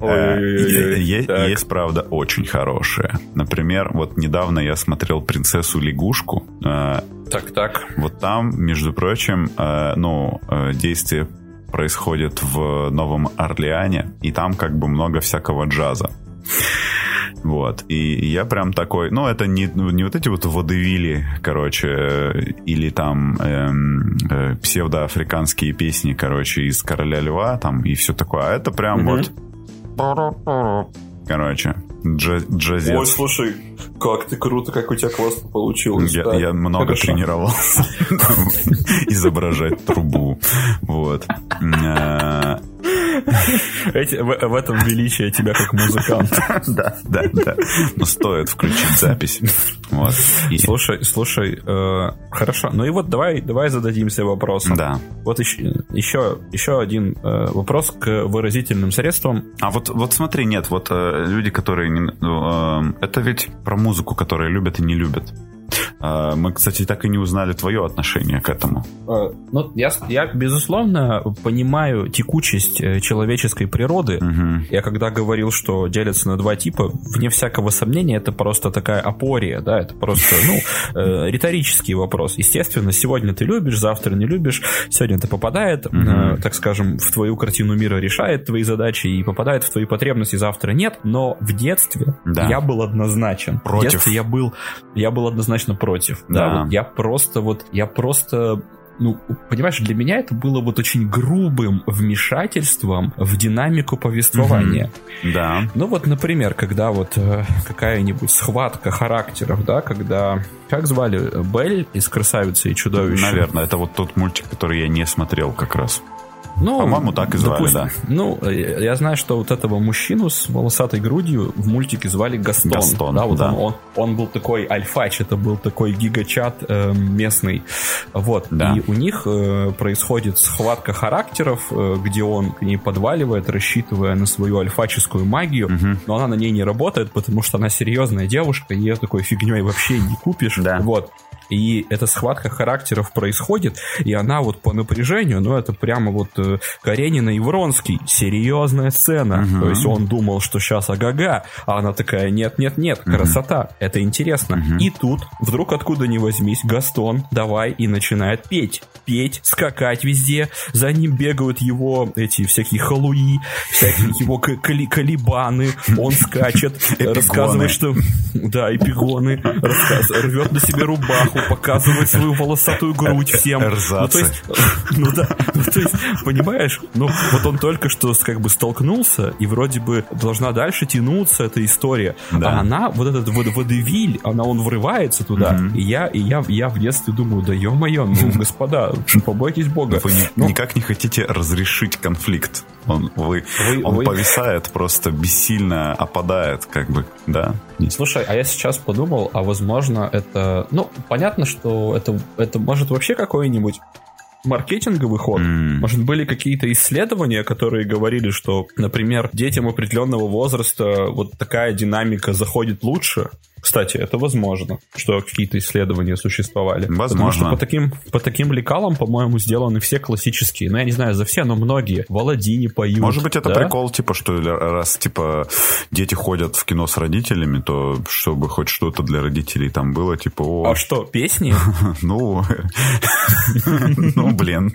Э, есть, правда, очень хорошие. Например, вот недавно я смотрел «Принцессу-лягушку», э, так, так. Вот там, между прочим, э, ну, действие происходит в Новом Орлеане, и там как бы много всякого джаза. Вот. И я прям такой, ну, это не, ну, не вот эти вот водевили, короче, или там эм, э, псевдоафриканские песни, короче, из Короля Льва, там, и все такое. А это прям mm-hmm. вот... Короче, джаз, джазец. Ой, слушай, как ты круто, как у тебя классно получилось. Я, я много Хорошо. тренировался изображать трубу. Вот. Эти, в, в этом величие тебя как музыканта. Да, да, да. Но стоит включить запись. Вот. И... Слушай, слушай, э, хорошо. Ну и вот давай, давай зададимся вопросом. Да. Вот еще, еще, еще один э, вопрос к выразительным средствам. А вот, вот смотри, нет, вот э, люди, которые... Не, э, это ведь про музыку, которые любят и не любят. А, мы, кстати, так и не узнали твое отношение к этому. А, ну, я, я безусловно, понимаю текучесть э, человеческой природы. Угу. Я когда говорил, что делятся на два типа, вне всякого сомнения, это просто такая опория, да, это просто, ну, э, риторический вопрос. Естественно, сегодня ты любишь, завтра не любишь, сегодня это попадает, угу. э, так скажем, в твою картину мира, решает твои задачи и попадает в твои потребности, завтра нет, но в детстве да. я был однозначен. Против. В детстве я был, я был однозначно против. Да. да вот я просто вот, я просто ну, понимаешь, для меня это было вот очень грубым вмешательством в динамику повествования. Mm-hmm. Да. Ну вот, например, когда вот э, какая-нибудь схватка характеров, да, когда... Как звали? Белль из «Красавицы и чудовища»? Наверное, это вот тот мультик, который я не смотрел как раз. Ну, По-моему, так и звали, допустим, да. Ну, я знаю, что вот этого мужчину с волосатой грудью в мультике звали Гастон. Гастон, да. Вот да. Он, он, он был такой альфач, это был такой гигачат э, местный. Вот. Да. И у них э, происходит схватка характеров, э, где он к ней подваливает, рассчитывая на свою альфаческую магию, угу. но она на ней не работает, потому что она серьезная девушка, и ее такой фигней вообще не купишь. Да. Вот. И эта схватка характеров происходит, и она вот по напряжению, ну, это прямо вот э, Каренина и Вронский, серьезная сцена. Угу. То есть он думал, что сейчас агага, а она такая, нет-нет-нет, красота, угу. это интересно. Угу. И тут, вдруг откуда ни возьмись, Гастон, давай, и начинает петь. Петь, скакать везде, за ним бегают его эти всякие халуи, всякие его кали калибаны, он скачет, рассказывает, что... Да, эпигоны, рассказ... рвет на себе рубаху, показывать свою волосатую грудь всем. Ну, то есть, ну да, ну, то есть, понимаешь, ну, вот он только что как бы столкнулся, и вроде бы должна дальше тянуться эта история. Да. А она, вот этот вот водевиль, она, он врывается туда, угу. и я, и я, я в детстве думаю, да ё-моё, ну, господа, побойтесь Бога. Вы ну, никак не хотите разрешить конфликт. Он, вы, вы, он вы... повисает, просто бессильно опадает, как бы, да. Слушай, а я сейчас подумал, а возможно это... Ну, понятно, что это, это может вообще какой-нибудь маркетинговый ход. Mm. Может, были какие-то исследования, которые говорили, что, например, детям определенного возраста вот такая динамика заходит лучше, кстати, это возможно, что какие-то исследования существовали. Возможно. Потому что по таким, по таким лекалам, по-моему, сделаны все классические. Ну, я не знаю, за все, но многие. В Аладдине поют. Может быть, это да? прикол, типа, что раз, типа, дети ходят в кино с родителями, то чтобы хоть что-то для родителей там было, типа, о... А что, песни? Ну, ну, блин.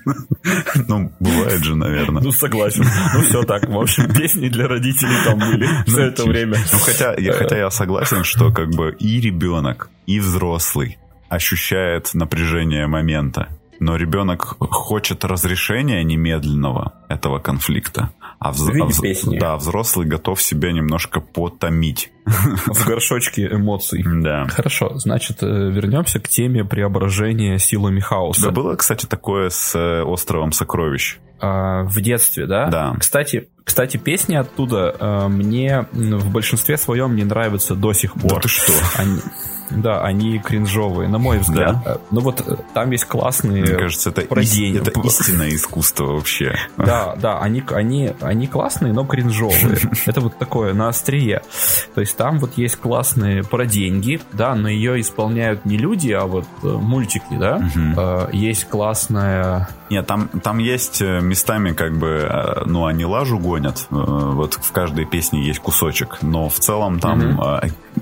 Ну, бывает же, наверное. Ну, согласен. Ну, все так. В общем, песни для родителей там были все это время. Ну, хотя я согласен, что как бы и ребенок, и взрослый ощущает напряжение момента. но ребенок хочет разрешения немедленного этого конфликта. А, вз... а вз... Да, взрослый готов себя немножко потомить. В горшочке эмоций. Да. Хорошо, значит, э, вернемся к теме преображения силами хаоса. У тебя было, кстати, такое с э, островом сокровищ? А, в детстве, да? Да. Кстати, кстати, песни оттуда э, мне в большинстве своем не нравятся до сих пор. Да ты что? Они, да, они кринжовые, на мой взгляд. Да? Ну вот э, там есть классные... Мне кажется, это, ис- это истинное искусство вообще. Да, да, они, они, они классные, но кринжовые. Это вот такое, на острие. То есть там вот есть классные про деньги, да, но ее исполняют не люди, а вот э, мультики, да. Угу. Есть классная... Нет, там, там есть э, местами как бы, ну, они лажу гонят. Вот в каждой песне есть кусочек. Но в целом там угу.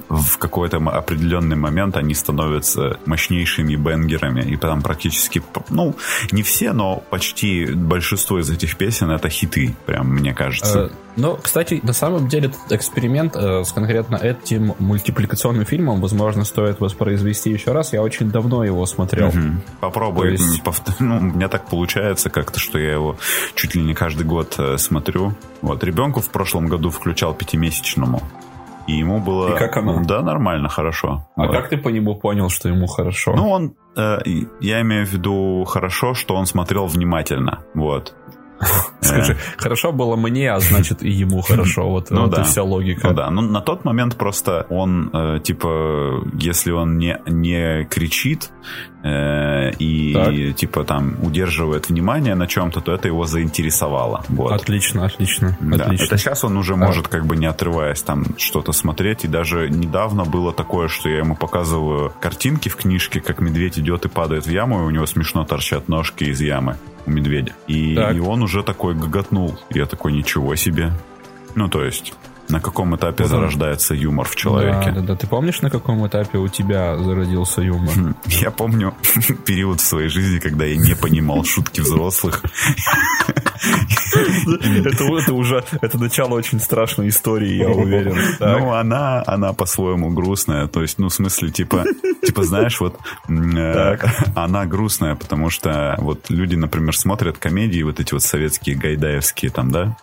В какой-то определенный момент они становятся мощнейшими бенгерами, и там практически, ну, не все, но почти большинство из этих песен это хиты, прям, мне кажется. Э, но, кстати, на самом деле этот эксперимент э, с конкретно этим мультипликационным фильмом, возможно, стоит воспроизвести еще раз. Я очень давно его смотрел. Угу. Попробуй. есть... Повтор... Ну, у меня так получается как-то, что я его чуть ли не каждый год э, смотрю. Вот, ребенку в прошлом году включал пятимесячному. И ему было... И как оно? Да, нормально, хорошо. А вот. как ты по нему понял, что ему хорошо? Ну, он... Э, я имею в виду хорошо, что он смотрел внимательно. Вот. Скажи, хорошо было мне, а значит и ему хорошо. Вот, ну, вот да. вся логика. Ну да, ну на тот момент просто он, э, типа, если он не, не кричит э, и, так. типа, там, удерживает внимание на чем-то, то это его заинтересовало. Вот. Отлично, отлично, да. отлично. Это сейчас он уже может, как бы, не отрываясь, там, что-то смотреть. И даже недавно было такое, что я ему показываю картинки в книжке, как медведь идет и падает в яму, и у него смешно торчат ножки из ямы у медведя. И, и он уже такой гоготнул. Я такой, ничего себе. Ну, то есть, на каком этапе зарождается юмор в человеке? Да, да, да. Ты помнишь, на каком этапе у тебя зародился юмор? Хм, я помню период в своей жизни, когда я не понимал шутки взрослых. Это, это уже это начало очень страшной истории, я уверен. Так. Ну, она, она по-своему грустная. То есть, ну, в смысле, типа, типа, знаешь, вот э, она грустная, потому что вот люди, например, смотрят комедии, вот эти вот советские гайдаевские там, да,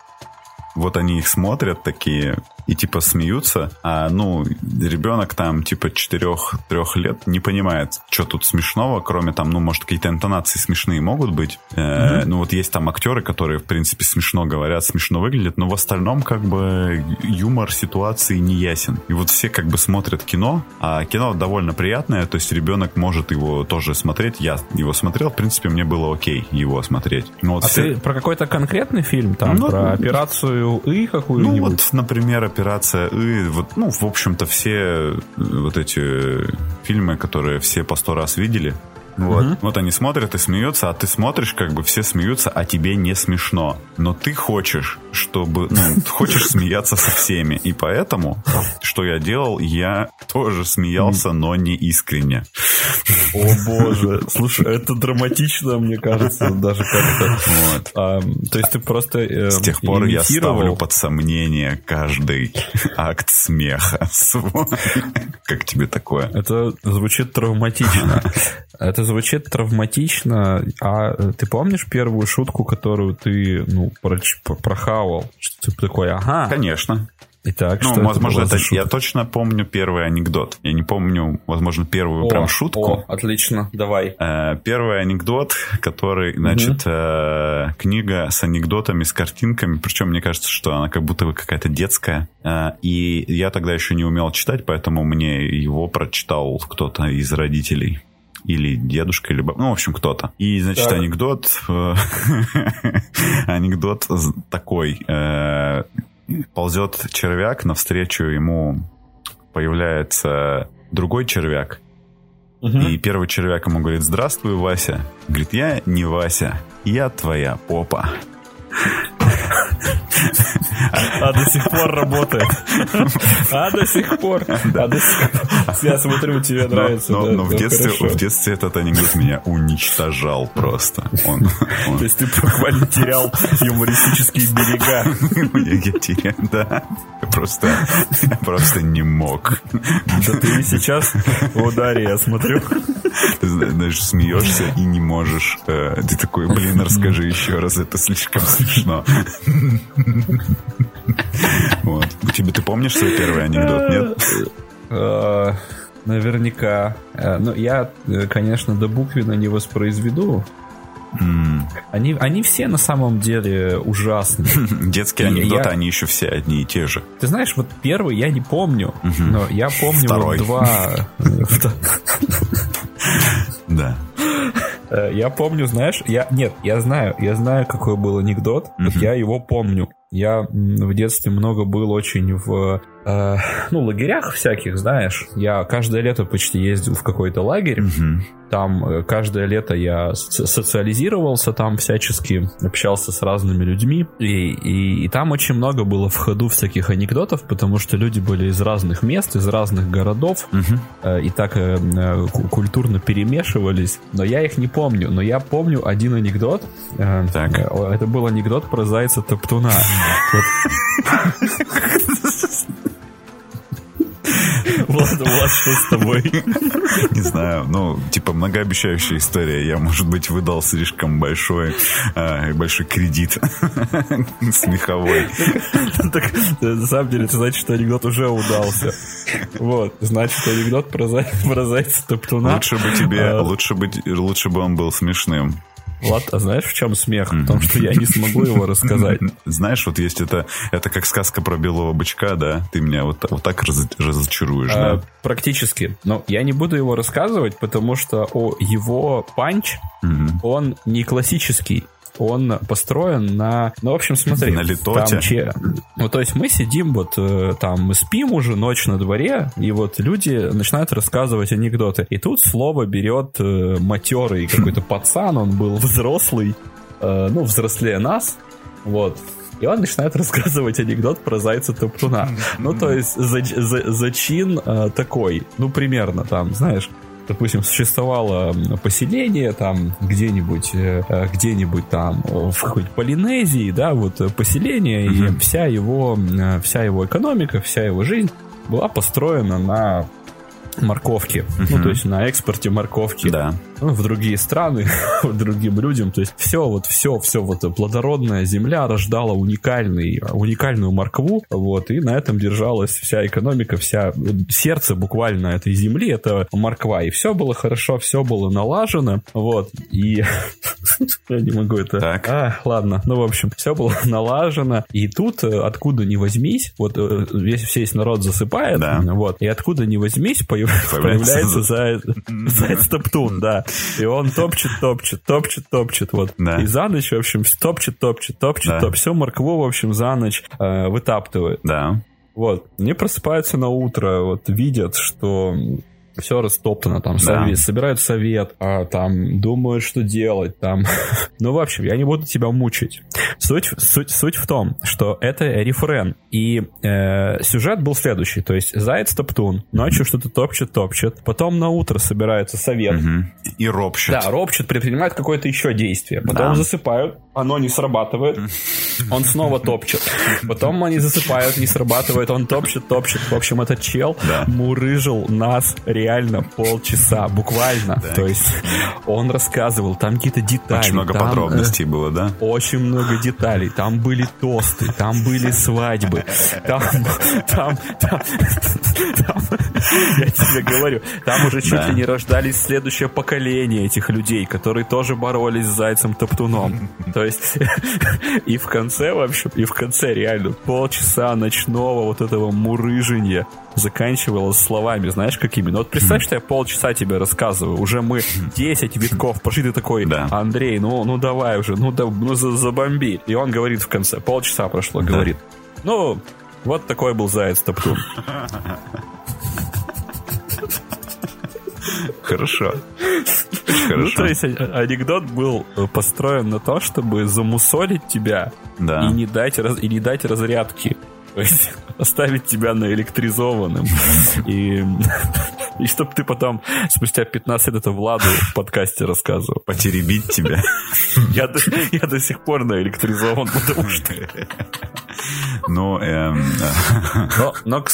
вот они их смотрят такие и типа смеются, а ну ребенок там типа 4-3 лет не понимает, что тут смешного, кроме там, ну может какие-то интонации смешные могут быть. Mm-hmm. Ну вот есть там актеры, которые в принципе смешно говорят, смешно выглядят, но в остальном как бы юмор ситуации не ясен. И вот все как бы смотрят кино, а кино довольно приятное, то есть ребенок может его тоже смотреть. Я его смотрел, в принципе мне было окей его смотреть. Ну, вот а все... ты про какой-то конкретный фильм там, ну, про операцию И какую-нибудь? Ну вот, например, операция И, вот, ну, в общем-то, все э, вот эти фильмы, которые все по сто раз видели, вот. Угу. вот они смотрят и смеются, а ты смотришь, как бы все смеются, а тебе не смешно. Но ты хочешь, чтобы... Ну, хочешь смеяться со всеми. И поэтому, что я делал, я тоже смеялся, но не искренне. О боже. Слушай, это драматично, мне кажется, даже как-то. Вот. А, то есть ты просто э, С тех пор я ставлю под сомнение каждый акт смеха Как тебе такое? Это звучит травматично. Это звучит травматично. А э, ты помнишь первую шутку, которую ты, ну, прохавал? Что ты такой, ага. Конечно. Итак, ну, что возможно, это, это я точно помню первый анекдот. Я не помню, возможно, первую о, прям шутку. О, отлично, давай. Э, первый анекдот, который, значит, угу. э, книга с анекдотами, с картинками. Причем мне кажется, что она как будто бы какая-то детская. Э, и я тогда еще не умел читать, поэтому мне его прочитал кто-то из родителей или дедушка, либо, ну, в общем, кто-то. И, значит, так. анекдот, э, анекдот такой. Э, ползет червяк, навстречу ему появляется другой червяк. Угу. И первый червяк ему говорит, здравствуй, Вася. Говорит, я не Вася, я твоя попа. А до сих пор работает. А до сих пор. А до сих пор. Я смотрю, тебе нравится. Но, да, но в, детстве, в детстве этот анекдот меня уничтожал просто. Он, он... То есть ты буквально терял юмористические берега. Я терял, да. Просто, я просто не мог. Да ты и сейчас в ударе, я смотрю. Ты знаешь, смеешься и не можешь. Э, ты такой, блин, расскажи еще раз, это слишком смешно. Вот. Тебе ты помнишь свой первый анекдот, нет? Э, наверняка. Э, Но я, конечно, до буквина не воспроизведу, Mm. Они, они все на самом деле ужасны. Детские анекдоты, я... они еще все одни и те же. Ты знаешь, вот первый я не помню, но я помню Второй. вот два... Да. Э, я помню, знаешь, я нет, я знаю, я знаю, какой был анекдот, я его помню. Я в детстве много был очень в э, ну, лагерях всяких, знаешь. Я каждое лето почти ездил в какой-то лагерь. Угу. Там э, каждое лето я социализировался там всячески, общался с разными людьми. И, и, и там очень много было в ходу всяких анекдотов, потому что люди были из разных мест, из разных городов. Угу. Э, и так э, э, культурно перемешивались. Но я их не помню. Но я помню один анекдот. Э, так. Э, это был анекдот про зайца Топтуна. Вот, вот что с тобой. Не знаю, ну, типа многообещающая история. Я, может быть, выдал слишком большой, э, большой кредит смеховой. Так, на самом деле, это значит, что анекдот уже удался. Вот, значит, анекдот про, про зайца Топтуна. Лучше бы тебе, а... лучше, бы, лучше бы он был смешным. Влад, а знаешь, в чем смех? В том, что я не смогу его рассказать. Знаешь, вот есть это, это как сказка про белого бычка, да? Ты меня вот, вот так раз, разочаруешь, а, да? Практически. Но я не буду его рассказывать, потому что о, его панч, угу. он не классический он построен на... Ну, в общем, смотри. На литоте. Там, че... Ну, то есть мы сидим вот э, там, мы спим уже ночь на дворе, и вот люди начинают рассказывать анекдоты. И тут слово берет э, матерый какой-то пацан, он был взрослый, э, ну, взрослее нас, вот, и он начинает рассказывать анекдот про зайца Топтуна. Ну, то есть за, за, зачин э, такой, ну, примерно там, знаешь, допустим, существовало поселение там где-нибудь, э, э, где-нибудь там в какой-то Полинезии, да, вот поселение, mm-hmm. и вся его, э, вся его экономика, вся его жизнь была построена на морковки. Uh-huh. Ну, то есть на экспорте морковки. Да ну, в другие страны, другим людям. То есть все, вот все, все вот плодородная земля рождала уникальный, уникальную моркву, вот, и на этом держалась вся экономика, вся сердце буквально этой земли, это морква. И все было хорошо, все было налажено, вот, и я не могу это... Так. А, ладно, ну, в общем, все было налажено, и тут э, откуда ни возьмись, вот э, весь, весь народ засыпает, да. вот, и откуда ни возьмись появляется, появляется заяц топтун, да. И он топчет, топчет, топчет, топчет. Вот. Да. И за ночь, в общем, топчет, топчет, топчет, да. топчет. Все моркву, в общем, за ночь э, вытаптывает. Да. Вот. Они просыпаются на утро, вот видят, что все растоптано, там, да. совет, собирают совет, а, там, думают, что делать, там. ну, в общем, я не буду тебя мучить. Суть, суть, суть в том, что это рефрен, и э, сюжет был следующий, то есть заяц топтун, ночью что-то топчет, топчет, потом на утро собирается совет. Угу. И ропчет. Да, ропчет, предпринимает какое-то еще действие, потом да. засыпают, оно не срабатывает, он снова топчет, потом они засыпают, не срабатывает, он топчет, топчет, в общем, этот чел да. мурыжил нас реально полчаса, буквально. То есть он рассказывал, там какие-то детали. Очень много там, подробностей было, да? Очень много деталей. Там были тосты, там были свадьбы, там, там, там, я тебе говорю, там уже чуть ли не рождались следующее поколение этих людей, которые тоже боролись с зайцем Топтуном. То есть и в конце, вообще, и в конце реально полчаса ночного вот этого мурыжения заканчивалось словами, знаешь, какими? Ну вот представь, что я полчаса тебе рассказываю, уже мы 10 витков пошли, ты такой, да. Андрей, ну, ну давай уже, ну, да, ну забомби. И он говорит в конце, полчаса прошло, говорит, ну, вот такой был заяц Топтун. Хорошо. Хорошо. Ну, то есть а, анекдот был построен на то, чтобы замусолить тебя да. и, не дать, и не дать разрядки. То есть оставить тебя наэлектризованным. И, и чтобы ты потом спустя 15 лет это Владу в подкасте рассказывал. Потеребить тебя. Я я до сих пор наэлектризован, потому что... Ну, эм... но, но,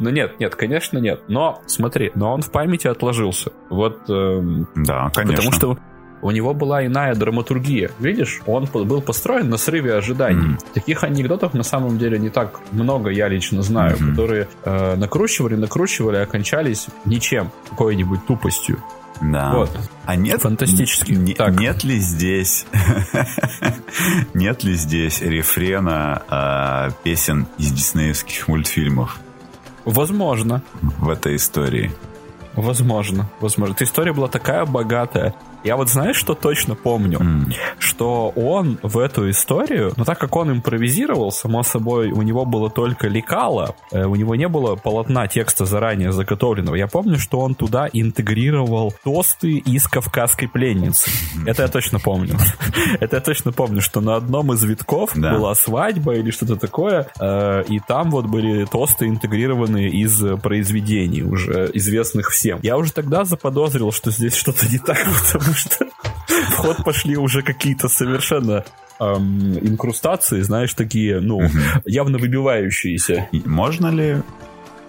но нет, нет, конечно нет. Но смотри, но он в памяти отложился. Вот. Э, да, конечно. Потому что у него была иная драматургия. Видишь, он был построен на срыве ожиданий. Mm. Таких анекдотов на самом деле не так много, я лично знаю, mm-hmm. которые э, накручивали, накручивали, окончались ничем, какой-нибудь тупостью. Да. Вот. А нет, фантастически. Не, так. Нет ли здесь, нет ли здесь рефрена э, песен из диснеевских мультфильмов? Возможно. В этой истории. Возможно, возможно. Эта история была такая богатая. Я вот знаешь, что точно помню? Mm. Что он в эту историю, ну так как он импровизировал, само собой, у него было только лекало, э, у него не было полотна текста заранее заготовленного. Я помню, что он туда интегрировал тосты из «Кавказской пленницы». Это я точно помню. Это я точно помню, что на одном из витков была свадьба или что-то такое, э, и там вот были тосты интегрированные из произведений, уже известных всем. Я уже тогда заподозрил, что здесь что-то не так, потому потому что в ход пошли уже какие-то совершенно эм, инкрустации, знаешь, такие, ну, угу. явно выбивающиеся. Можно ли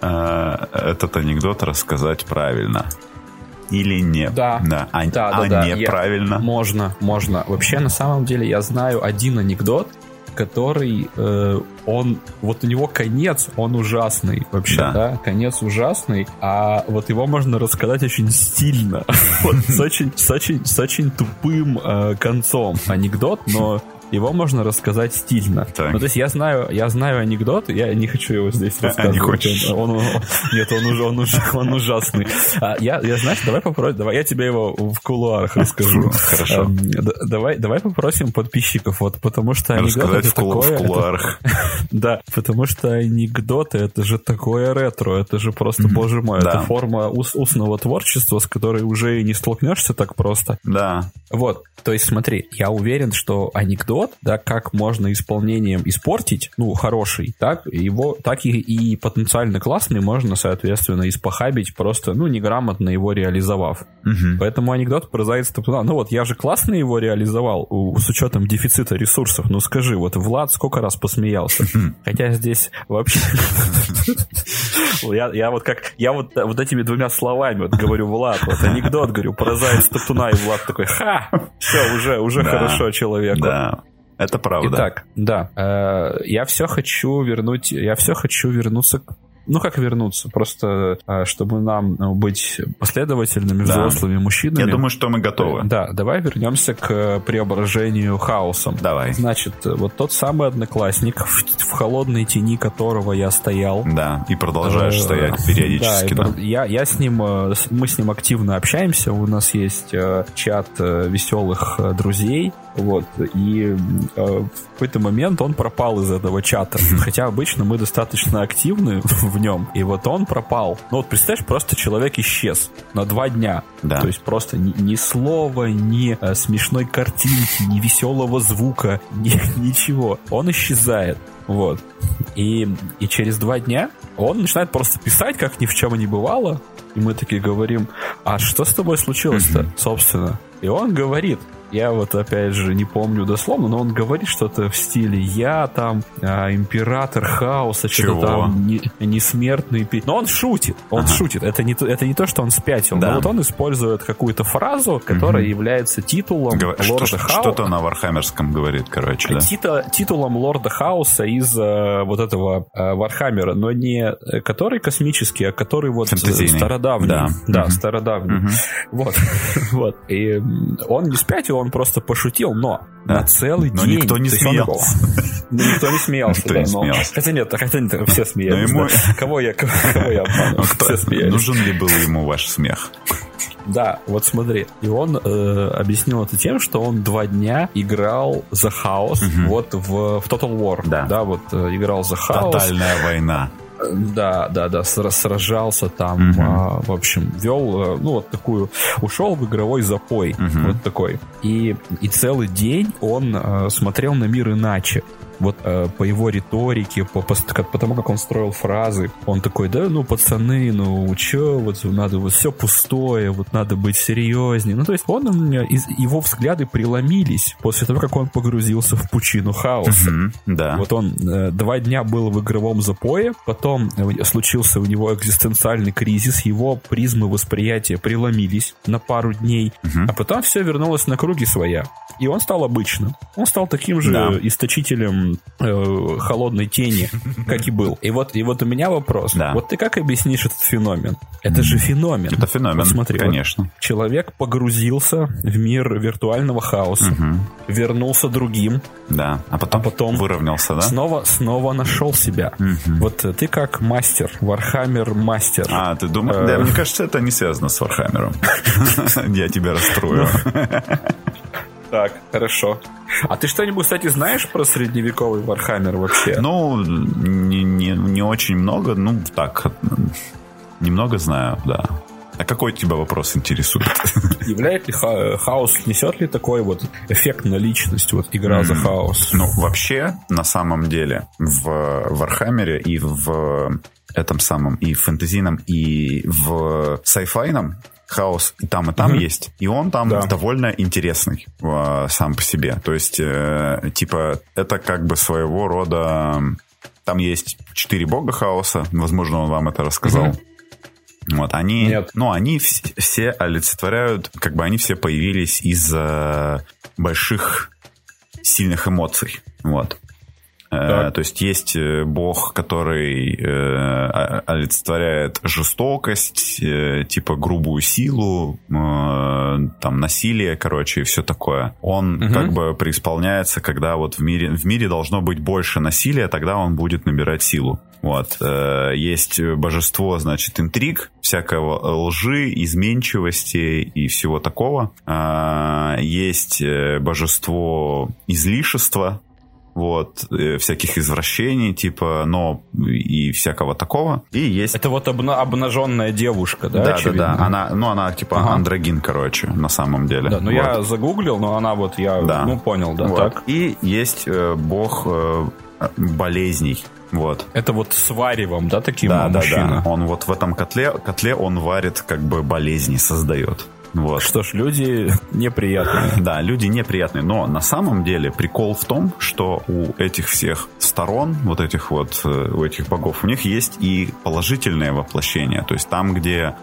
э, этот анекдот рассказать правильно? Или нет? Да. Да. А, да, а да, неправильно? Я, можно, можно. Вообще, на самом деле, я знаю один анекдот, который э, он вот у него конец, он ужасный вообще, да. да, конец ужасный, а вот его можно рассказать очень стильно, вот с очень с очень с очень тупым э, концом анекдот, но его можно рассказать стильно. Так. Ну, то есть я знаю, я знаю анекдот, я не хочу его здесь рассказывать. А, не хочешь? Он, он, нет, он уже, он уже, он ужасный. А, я, я, знаешь, давай попросим, давай я тебе его в кулуарах расскажу. Хорошо. А, давай, давай попросим подписчиков, вот, потому что анекдот это в, такое... в кулуарах. Это, да, потому что анекдоты, это же такое ретро, это же просто, боже мой, да. это форма ус, устного творчества, с которой уже и не столкнешься так просто. Да. Вот, то есть смотри, я уверен, что анекдот анекдот, да, как можно исполнением испортить, ну, хороший, так, его, так и, и потенциально классный можно, соответственно, испохабить, просто, ну, неграмотно его реализовав. Угу. Поэтому анекдот про зайца туда, ну вот, я же классно его реализовал у, с учетом дефицита ресурсов, ну скажи, вот Влад сколько раз посмеялся? Хотя здесь вообще... Я, я вот как, я вот, вот этими двумя словами вот говорю, Влад, вот анекдот говорю про зайца Топтуна, и Влад такой, ха, все, уже, уже да, хорошо человеку. Да. Это правда. Итак, да, э, я все хочу вернуть, я все хочу вернуться к ну, как вернуться? Просто, а, чтобы нам ну, быть последовательными, да. взрослыми мужчинами. Я думаю, что мы готовы. Да, давай вернемся к преображению хаосом. Давай. Значит, вот тот самый одноклассник, в, в холодной тени которого я стоял. Да, и продолжаешь э, стоять периодически. Да, да. Я, я с ним, э, мы с ним активно общаемся, у нас есть э, чат веселых друзей, вот, и в какой-то момент он пропал из этого чата. Хотя обычно мы достаточно активны в нем. И вот он пропал. Ну вот представляешь, просто человек исчез на два дня. Да. То есть просто ни, ни слова, ни э, смешной картинки, ни веселого звука, ни, ничего. Он исчезает. Вот. И, и через два дня он начинает просто писать, как ни в чем не бывало. И мы такие говорим, а что с тобой случилось-то, собственно? И он говорит, я вот опять же не помню дословно, но он говорит что-то в стиле «Я там а, император хаоса, что-то там не, несмертный». Но он шутит, он ага. шутит. Это не, это не то, что он спятил, да. но вот он использует какую-то фразу, которая угу. является титулом Гов... лорда что, хаоса. Что-то на Вархаммерском говорит, короче, да? Титу, титулом лорда хаоса из э, вот этого э, Вархаммера, но не э, который космический, а который вот стародавний. Да, да угу. стародавний. Угу. Вот. вот. И он не спятил, он просто пошутил, но да. на целый но день... никто не смеялся. Он... Никто не смеялся, никто да, не смеялся. Хотя нет, хотя нет, все смеялись. Ему... Да. Кого я, кого, я обманываю? Все смеялись. Нужен ли был ему ваш смех? Да, вот смотри. И он э, объяснил это тем, что он два дня играл за хаос угу. вот в, в Total War. Да. да, вот э, играл за хаос. Тотальная война. Да, да, да, сражался там, угу. а, в общем, вел, э, ну, вот такую, ушел в игровой запой, угу. вот такой. И, и целый день он а, смотрел на мир иначе. Вот э, по его риторике, по, по, по тому, как он строил фразы, он такой, да, ну, пацаны, ну, чё, вот надо, вот все пустое, вот надо быть серьезнее. Ну, то есть он из, его взгляды преломились после того, как он погрузился в пучину хаоса. Mm-hmm, да. Вот он э, два дня был в игровом запое, потом э, случился у него экзистенциальный кризис, его призмы восприятия преломились на пару дней, mm-hmm. а потом все вернулось на круги своя. И он стал обычным. Он стал таким же да. источителем э, холодной тени, как и был. И вот, и вот у меня вопрос. Да. Вот ты как объяснишь этот феномен? Это же феномен. Это феномен, вот смотри, конечно. Вот человек погрузился в мир виртуального хаоса, угу. вернулся другим. Да, а потом, а потом выровнялся, да? Снова, снова нашел себя. Угу. Вот ты как мастер, Вархаммер мастер. А, ты думаешь? Э... Да, мне кажется, это не связано с Вархаммером. Я тебя расстрою. Так, хорошо. А ты что-нибудь, кстати, знаешь про средневековый Вархаммер вообще? Ну, не, не, не очень много, ну, так, немного знаю, да. А какой тебя вопрос интересует? Является ли ха- хаос, несет ли такой вот эффект на личность, вот игра mm-hmm. за хаос? Ну, вообще, на самом деле, в Вархаммере и в этом самом, и в фэнтезийном, и в сайфайном хаос и там, и там mm-hmm. есть. И он там да. довольно интересный э, сам по себе. То есть, э, типа, это как бы своего рода... Там есть четыре бога хаоса. Возможно, он вам это рассказал. Mm-hmm. Вот, они, Нет. ну, они все олицетворяют, как бы они все появились из-за больших сильных эмоций. Вот. Э, то есть есть э, бог, который э, олицетворяет жестокость, э, типа грубую силу, там насилие, короче, и все такое. Он угу. как бы преисполняется, когда вот в мире, в мире должно быть больше насилия, тогда он будет набирать силу. Вот. Есть божество, значит, интриг, всякого лжи, изменчивости и всего такого. Э, есть божество излишества, вот, э, всяких извращений, типа, но и всякого такого. И есть... Это вот обна- обнаженная девушка, да, Да, очевидно? да, да. Она, ну, она типа ага. андрогин, короче, на самом деле. Да, ну вот. я загуглил, но она вот, я, да. ну, понял, да, вот. так. И есть э, бог э, болезней. Вот. Это вот с варевом, да, таким да, мужчина? Да, да. Он вот в этом котле, котле он варит, как бы болезни создает. Вот. Что ж, люди неприятные. Да, люди неприятные. Но на самом деле прикол в том, что у этих всех сторон, вот этих вот, э, у этих богов, у них есть и положительное воплощение. То есть там, где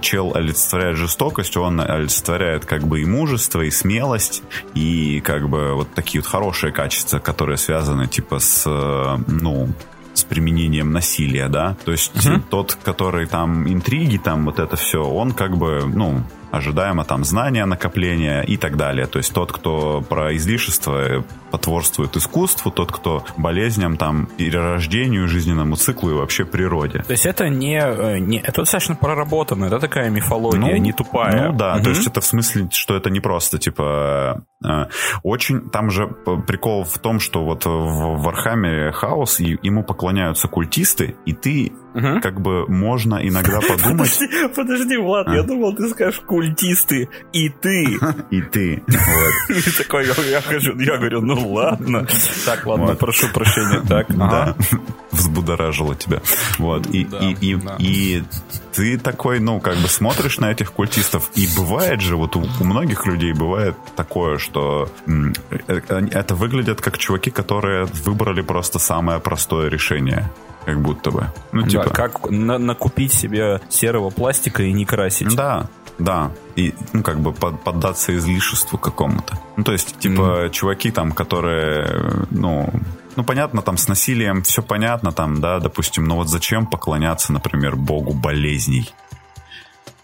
чел олицетворяет жестокость, он олицетворяет как бы и мужество, и смелость, и как бы вот такие вот хорошие качества, которые связаны типа с, э, ну, с применением насилия, да. То есть uh-huh. тот, который там интриги, там вот это все, он как бы, ну, ожидаемо там знания, накопления и так далее. То есть тот, кто про излишество потворствует искусству, тот, кто болезням, там, перерождению, жизненному циклу и вообще природе. То есть это не, э, не это достаточно проработанная, да, такая мифология, ну, не тупая. Ну да, угу. то есть это в смысле, что это не просто, типа, э, очень, там же прикол в том, что вот в Вархаммере хаос, и ему поклоняются культисты, и ты Угу. Как бы можно иногда подумать... Подожди, подожди Влад, а? я думал, ты скажешь культисты и ты. И ты. И такой, я хожу, я говорю, ну ладно. Так, ладно, прошу прощения. Так, да. Взбудоражило тебя. Вот. И, и, и, и ты такой, ну, как бы смотришь на этих культистов, и бывает же, вот у, у многих людей бывает такое, что э, это выглядят как чуваки, которые выбрали просто самое простое решение как будто бы. Ну, типа... Да, как на накупить себе серого пластика и не красить. Да, да. И, ну, как бы под, поддаться излишеству какому-то. Ну, то есть, типа, mm. чуваки там, которые, ну, ну, понятно, там с насилием все понятно, там, да, допустим, но вот зачем поклоняться, например, богу болезней?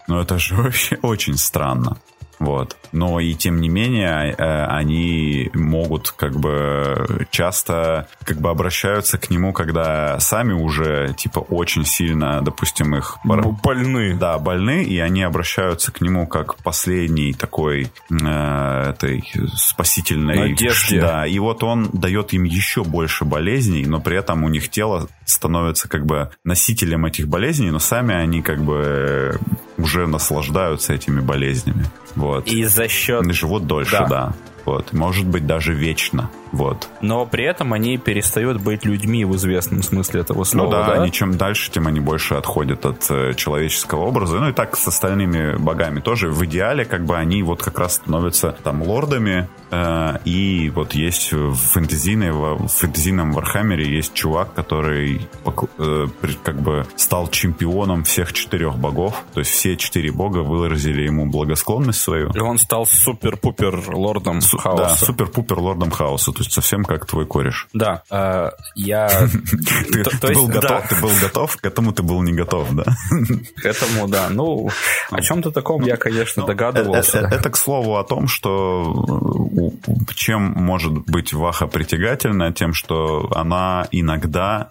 Ну, это же вообще очень странно. Вот. Но и тем не менее, э, они могут как бы часто как бы обращаются к нему, когда сами уже типа очень сильно, допустим, их... Больны. Да, больны, и они обращаются к нему как последний такой э, этой спасительной... Надежде. Да, и вот он дает им еще больше болезней, но при этом у них тело становится как бы носителем этих болезней, но сами они как бы уже наслаждаются этими болезнями. Вот. И за счет... И живут дольше, да. да. Вот. Может быть, даже вечно. Вот. Но при этом они перестают быть людьми в известном смысле этого слова. Ну да, да? они чем дальше, тем они больше отходят от э, человеческого образа. Ну и так с остальными богами тоже. В идеале как бы они вот как раз становятся там лордами. Э, и вот есть в фэнтезийной, в фэнтезийном Вархаммере есть чувак, который э, как бы стал чемпионом всех четырех богов. То есть все четыре бога выразили ему благосклонность свою. И он стал супер-пупер лордом Су- хаоса. Да, супер-пупер лордом хаоса. То есть совсем как твой кореш. Да, э, я... Ты был готов, ты был готов, к этому ты был не готов, да? К этому, да. Ну, о чем-то таком я, конечно, ну, догадывался. Это, это, к слову, о том, что чем может быть Ваха притягательна, тем, что она иногда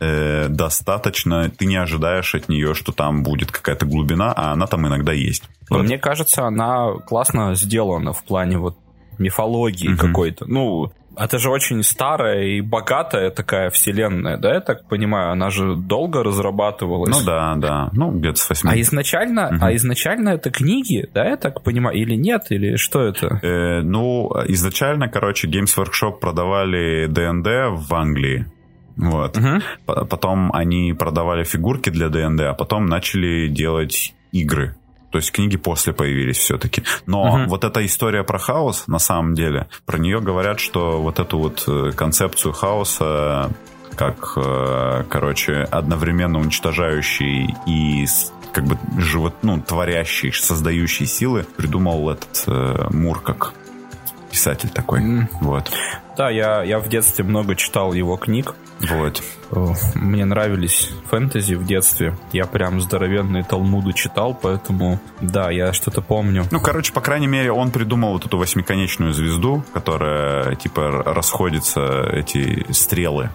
э, достаточно, ты не ожидаешь от нее, что там будет какая-то глубина, а она там иногда есть. Вот. Мне кажется, она классно сделана в плане вот мифологии угу. какой-то. Ну, это же очень старая и богатая такая вселенная, да, я так понимаю? Она же долго разрабатывалась. Ну да, да. Ну, где-то с 8. А изначально, угу. а изначально это книги, да, я так понимаю, или нет, или что это? Э, ну, изначально, короче, Games Workshop продавали ДНД в Англии. Вот. Угу. Потом они продавали фигурки для ДНД, а потом начали делать игры. То есть книги после появились все-таки. Но угу. вот эта история про хаос, на самом деле, про нее говорят, что вот эту вот э, концепцию хаоса как, э, короче, одновременно уничтожающий и как бы живот, ну, творящий, создающий силы придумал этот э, Мур как писатель такой. Mm. Вот. Да, я, я в детстве много читал его книг. Вот. Мне нравились фэнтези в детстве. Я прям здоровенные талмуды читал, поэтому, да, я что-то помню. Ну, короче, по крайней мере, он придумал вот эту восьмиконечную звезду, которая, типа, расходится эти стрелы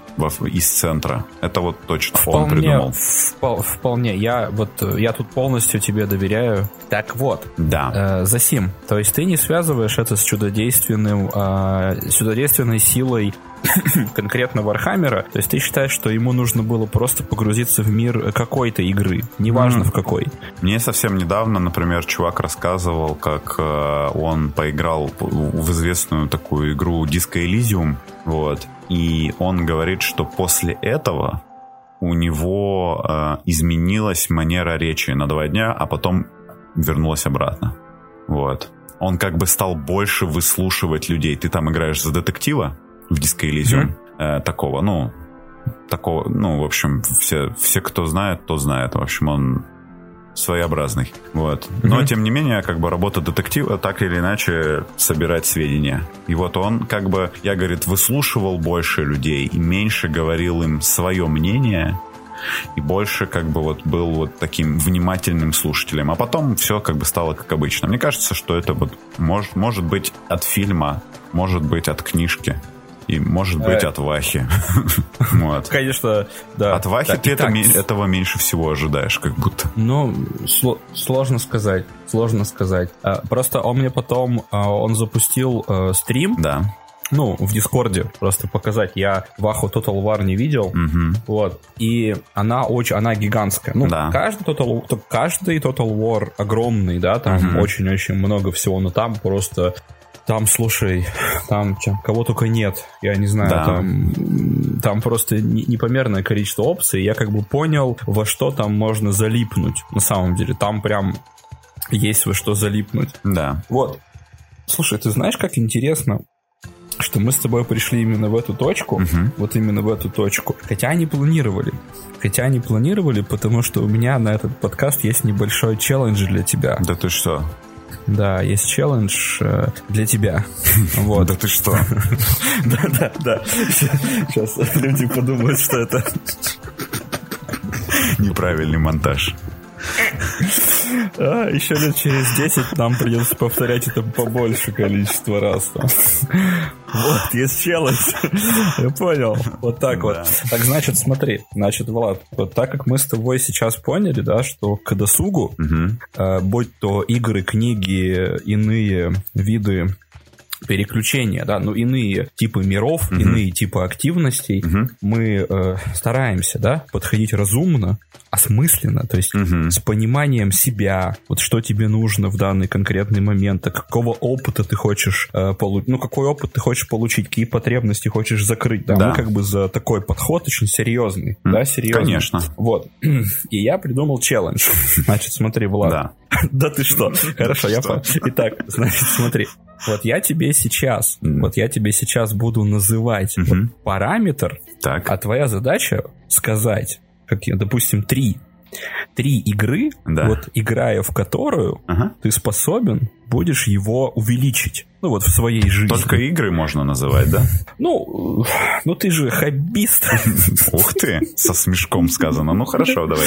из центра. Это вот точно вполне, он придумал. Впол, вполне. Я вот, я тут полностью тебе доверяю. Так вот. Да. Э, Засим, то есть ты не связываешь это с чудодейственным, э, чудодейственной силой конкретно Вархаммера. То есть ты считаешь, что ему нужно было просто погрузиться в мир какой-то игры, неважно mm. в какой. Мне совсем недавно, например, чувак рассказывал, как э, он поиграл в известную такую игру Disco Elysium, вот, и он говорит, что после этого у него э, изменилась манера речи на два дня, а потом вернулась обратно. Вот. Он как бы стал больше выслушивать людей. Ты там играешь за детектива, в Disco Elysium mm-hmm. э, такого, ну, такого, ну, в общем, все, все, кто знает, то знает. В общем, он своеобразный. Вот. Но, mm-hmm. тем не менее, как бы работа детектива так или иначе собирать сведения. И вот он, как бы, я, говорит, выслушивал больше людей и меньше говорил им свое мнение, и больше как бы вот был вот таким внимательным слушателем. А потом все как бы стало как обычно. Мне кажется, что это вот может, может быть от фильма, может быть от книжки. И, может быть, э. от Вахи. вот. Конечно, да. От Вахи ты это, этого меньше всего ожидаешь, как будто. Ну, сложно сказать. Сложно сказать. А, просто он мне потом, а, он запустил э, стрим. Да ну, в Дискорде просто показать. Я Ваху Total War не видел. Угу. Вот. И она очень, она гигантская. Ну, да. каждый Total, каждый Total War огромный, да, там очень-очень угу. много всего, но там просто там, слушай, там кого только нет. Я не знаю, да. там, там просто непомерное количество опций. Я как бы понял, во что там можно залипнуть. На самом деле, там прям есть во что залипнуть. Да. Вот. Слушай, ты знаешь, как интересно, что мы с тобой пришли именно в эту точку, угу. вот именно в эту точку. Хотя они планировали. Хотя они планировали, потому что у меня на этот подкаст есть небольшой челлендж для тебя. Да ты что? Да, есть челлендж э, для тебя. Вот. Да ты что? Да, да, да. Сейчас люди подумают, что это неправильный монтаж. А, еще лет через 10 нам придется повторять это побольше количество раз. Там. Вот, есть челлендж. Я понял. Вот так да. вот. Так, значит, смотри. Значит, Влад, вот так как мы с тобой сейчас поняли, да, что к досугу, угу. э, будь то игры, книги, иные виды переключения, да, ну, иные типы миров, угу. иные типы активностей, угу. мы э, стараемся, да, подходить разумно, осмысленно, то есть угу. с пониманием себя, вот что тебе нужно в данный конкретный момент, а какого опыта ты хочешь э, получить, ну, какой опыт ты хочешь получить, какие потребности хочешь закрыть, да, да. мы как бы за такой подход очень серьезный, mm. да, серьезный. Конечно. Вот. И я придумал челлендж. Значит, смотри, Влад. Да. Да ты что? Хорошо, я. Итак, значит, смотри. Вот я тебе сейчас, вот я тебе сейчас буду называть параметр, так. а твоя задача сказать, как допустим, три три игры, да. вот играя в которую ага. ты способен будешь его увеличить. Ну вот в своей жизни. Только игры можно называть, да? Ну, ну ты же хоббист. Ух ты, со смешком сказано. Ну хорошо, давай.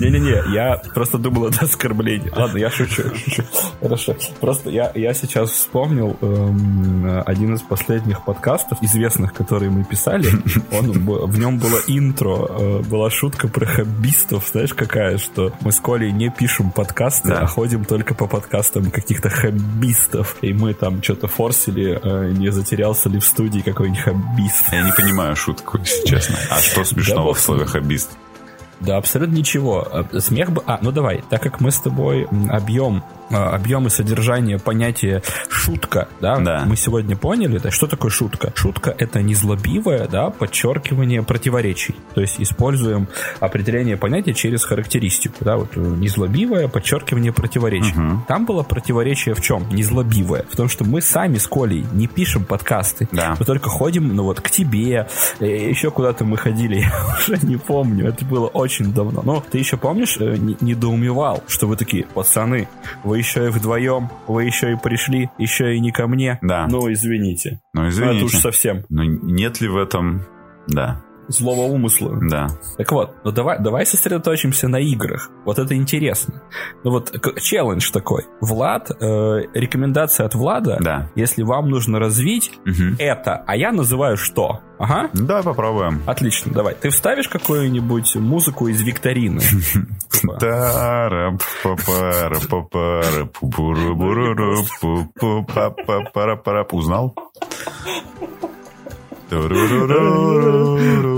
Не-не-не, я просто думал, это оскорбление. Ладно, я шучу, шучу. Хорошо. Просто я, я сейчас вспомнил эм, один из последних подкастов, известных, которые мы писали. Он, в нем было интро, э, была шутка про хоббистов, знаешь, какая, что мы с Колей не пишем подкасты, да. а ходим только по подкастам каких-то хоббистов. И мы там что-то форсили, э, не затерялся ли в студии какой-нибудь хоббист. Я не понимаю шутку, если честно. А что смешного да, в слове хоббист? Да, абсолютно ничего. Э, смех бы... А, ну давай, так как мы с тобой объем а, объем и содержание понятия шутка, да, да, мы сегодня поняли, да, что такое шутка? Шутка — это незлобивое, да, подчеркивание противоречий. То есть используем определение понятия через характеристику, да, вот э, незлобивое подчеркивание противоречий. Угу. Там было противоречие в чем? Незлобивое. В том, что мы сами с Колей не пишем подкасты. Да. Мы только ходим, ну вот, к тебе, э, еще куда-то мы ходили, я уже не помню, это было очень давно. Но ты еще помнишь, э, недоумевал, что вы такие, пацаны, вы еще и вдвоем, вы еще и пришли, еще и не ко мне. Да. Ну, извините. Ну, извините. Ну, это уж совсем. Ну, нет ли в этом... Да злого умысла. Да. Так вот, ну давай, давай сосредоточимся на играх. Вот это интересно. Ну вот челлендж такой. Влад, э, рекомендация от Влада. Да. Если вам нужно развить угу. это, а я называю что? Ага. Да, попробуем. Отлично, давай. Ты вставишь какую-нибудь музыку из викторины? Узнал?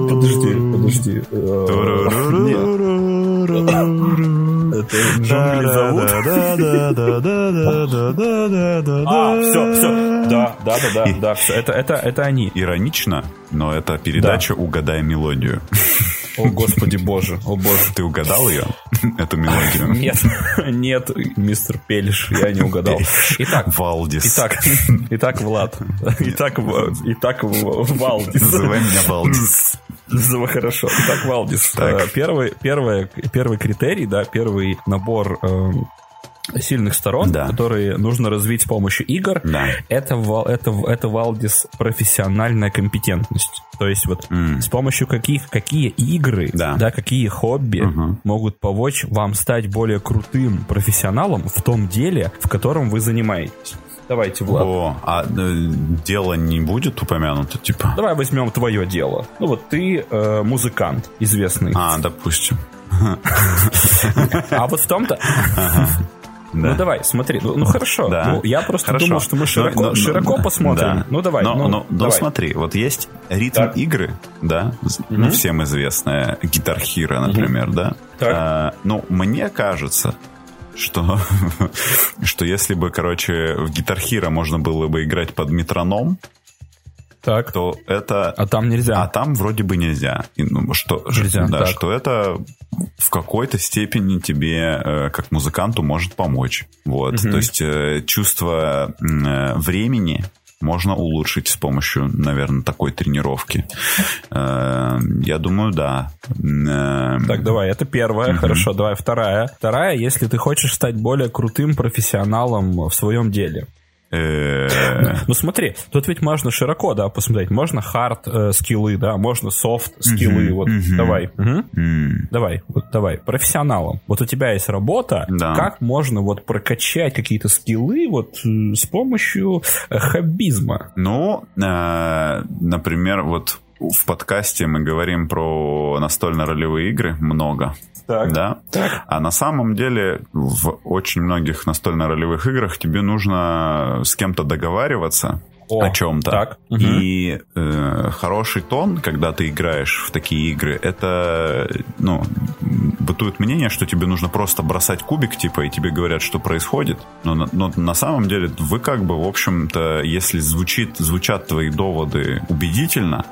Подожди, подожди. Это джунгли зовут? А, все, все. Да, да, да, да, да, все. Это, это, это они. Иронично, но это передача «Угадай мелодию». О, господи боже, о боже. Ты угадал ее, эту мелодию? Нет, нет, мистер Пелиш, я не угадал. Итак, Валдис. Итак, итак, Влад. Итак, итак, Валдис. Называй меня Валдис. Называй хорошо. Итак, Валдис. Так. Первый, первый, первый критерий, да, первый набор эм, сильных сторон, да. которые нужно развить с помощью игр, да. это, это, это Валдис профессиональная компетентность. То есть вот mm. с помощью каких, какие игры, да. Да, какие хобби uh-huh. могут помочь вам стать более крутым профессионалом в том деле, в котором вы занимаетесь. Давайте, Влад. О, а э, дело не будет упомянуто, типа? Давай возьмем твое дело. Ну вот ты э, музыкант известный. А, допустим. А вот в том-то... Да. Ну давай, смотри, ну, ну хорошо. Да. Ну, я просто хорошо. думал, что мы широко, но, но, широко посмотрим. Да. Ну давай. Но, ну, но, давай. смотри, вот есть ритм так. игры, да, угу. ну всем известная Гитар Хира, например, угу. да. Так. А, ну мне кажется, что, что если бы, короче, в Гитар Hero можно было бы играть под метроном, так. то это... А там нельзя. А там вроде бы нельзя. И, ну, что, нельзя, да, так. что это в какой-то степени тебе, э, как музыканту, может помочь. Вот. Угу. То есть э, чувство э, времени можно улучшить с помощью, наверное, такой тренировки. Я думаю, да. Так, давай, это первая. Угу. Хорошо, давай вторая. Вторая, если ты хочешь стать более крутым профессионалом в своем деле. Э. Ну смотри, тут ведь можно широко, да, посмотреть. Можно хард э, скиллы, да, можно софт скиллы. Вот давай, давай, вот давай. Профессионалом. Вот у тебя есть работа, как можно вот прокачать какие-то скиллы вот э, с помощью хоббизма? Ну, например, вот в подкасте мы говорим про настольно-ролевые игры много. Так. Да? Так. А на самом деле в очень многих настольно-ролевых играх тебе нужно с кем-то договариваться, О, о чем-то. Так. И э, хороший тон, когда ты играешь в такие игры, это, ну, бытует мнение, что тебе нужно просто бросать кубик, типа, и тебе говорят, что происходит. Но, но на самом деле вы как бы, в общем-то, если звучит, звучат твои доводы убедительно,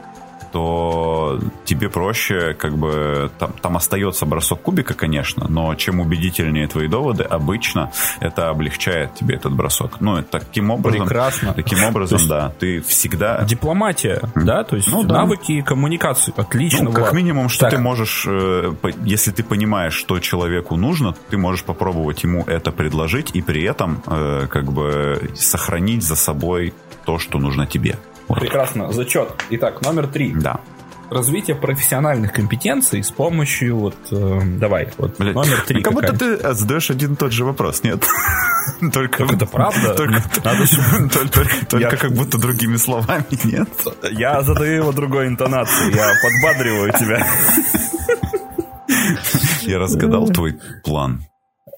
то тебе проще, как бы, там, там остается бросок кубика, конечно, но чем убедительнее твои доводы, обычно это облегчает тебе этот бросок. Ну, таким образом... Прекрасно. Таким образом, есть, да, ты всегда... Дипломатия, mm. да, то есть ну, навыки да. коммуникации, отлично. Ну, как минимум, что так. ты можешь, э, если ты понимаешь, что человеку нужно, ты можешь попробовать ему это предложить и при этом, э, как бы, сохранить за собой то, что нужно тебе. Прекрасно. Зачет. Итак, номер три. Да. Развитие профессиональных компетенций с помощью вот э, давай вот Блин, номер три. Ну, как будто ты задаешь один и тот же вопрос, нет? Только это правда. Только, Надо только, только как будто другими словами, нет? Я задаю его другой интонацией. Я подбадриваю тебя. Я разгадал твой план.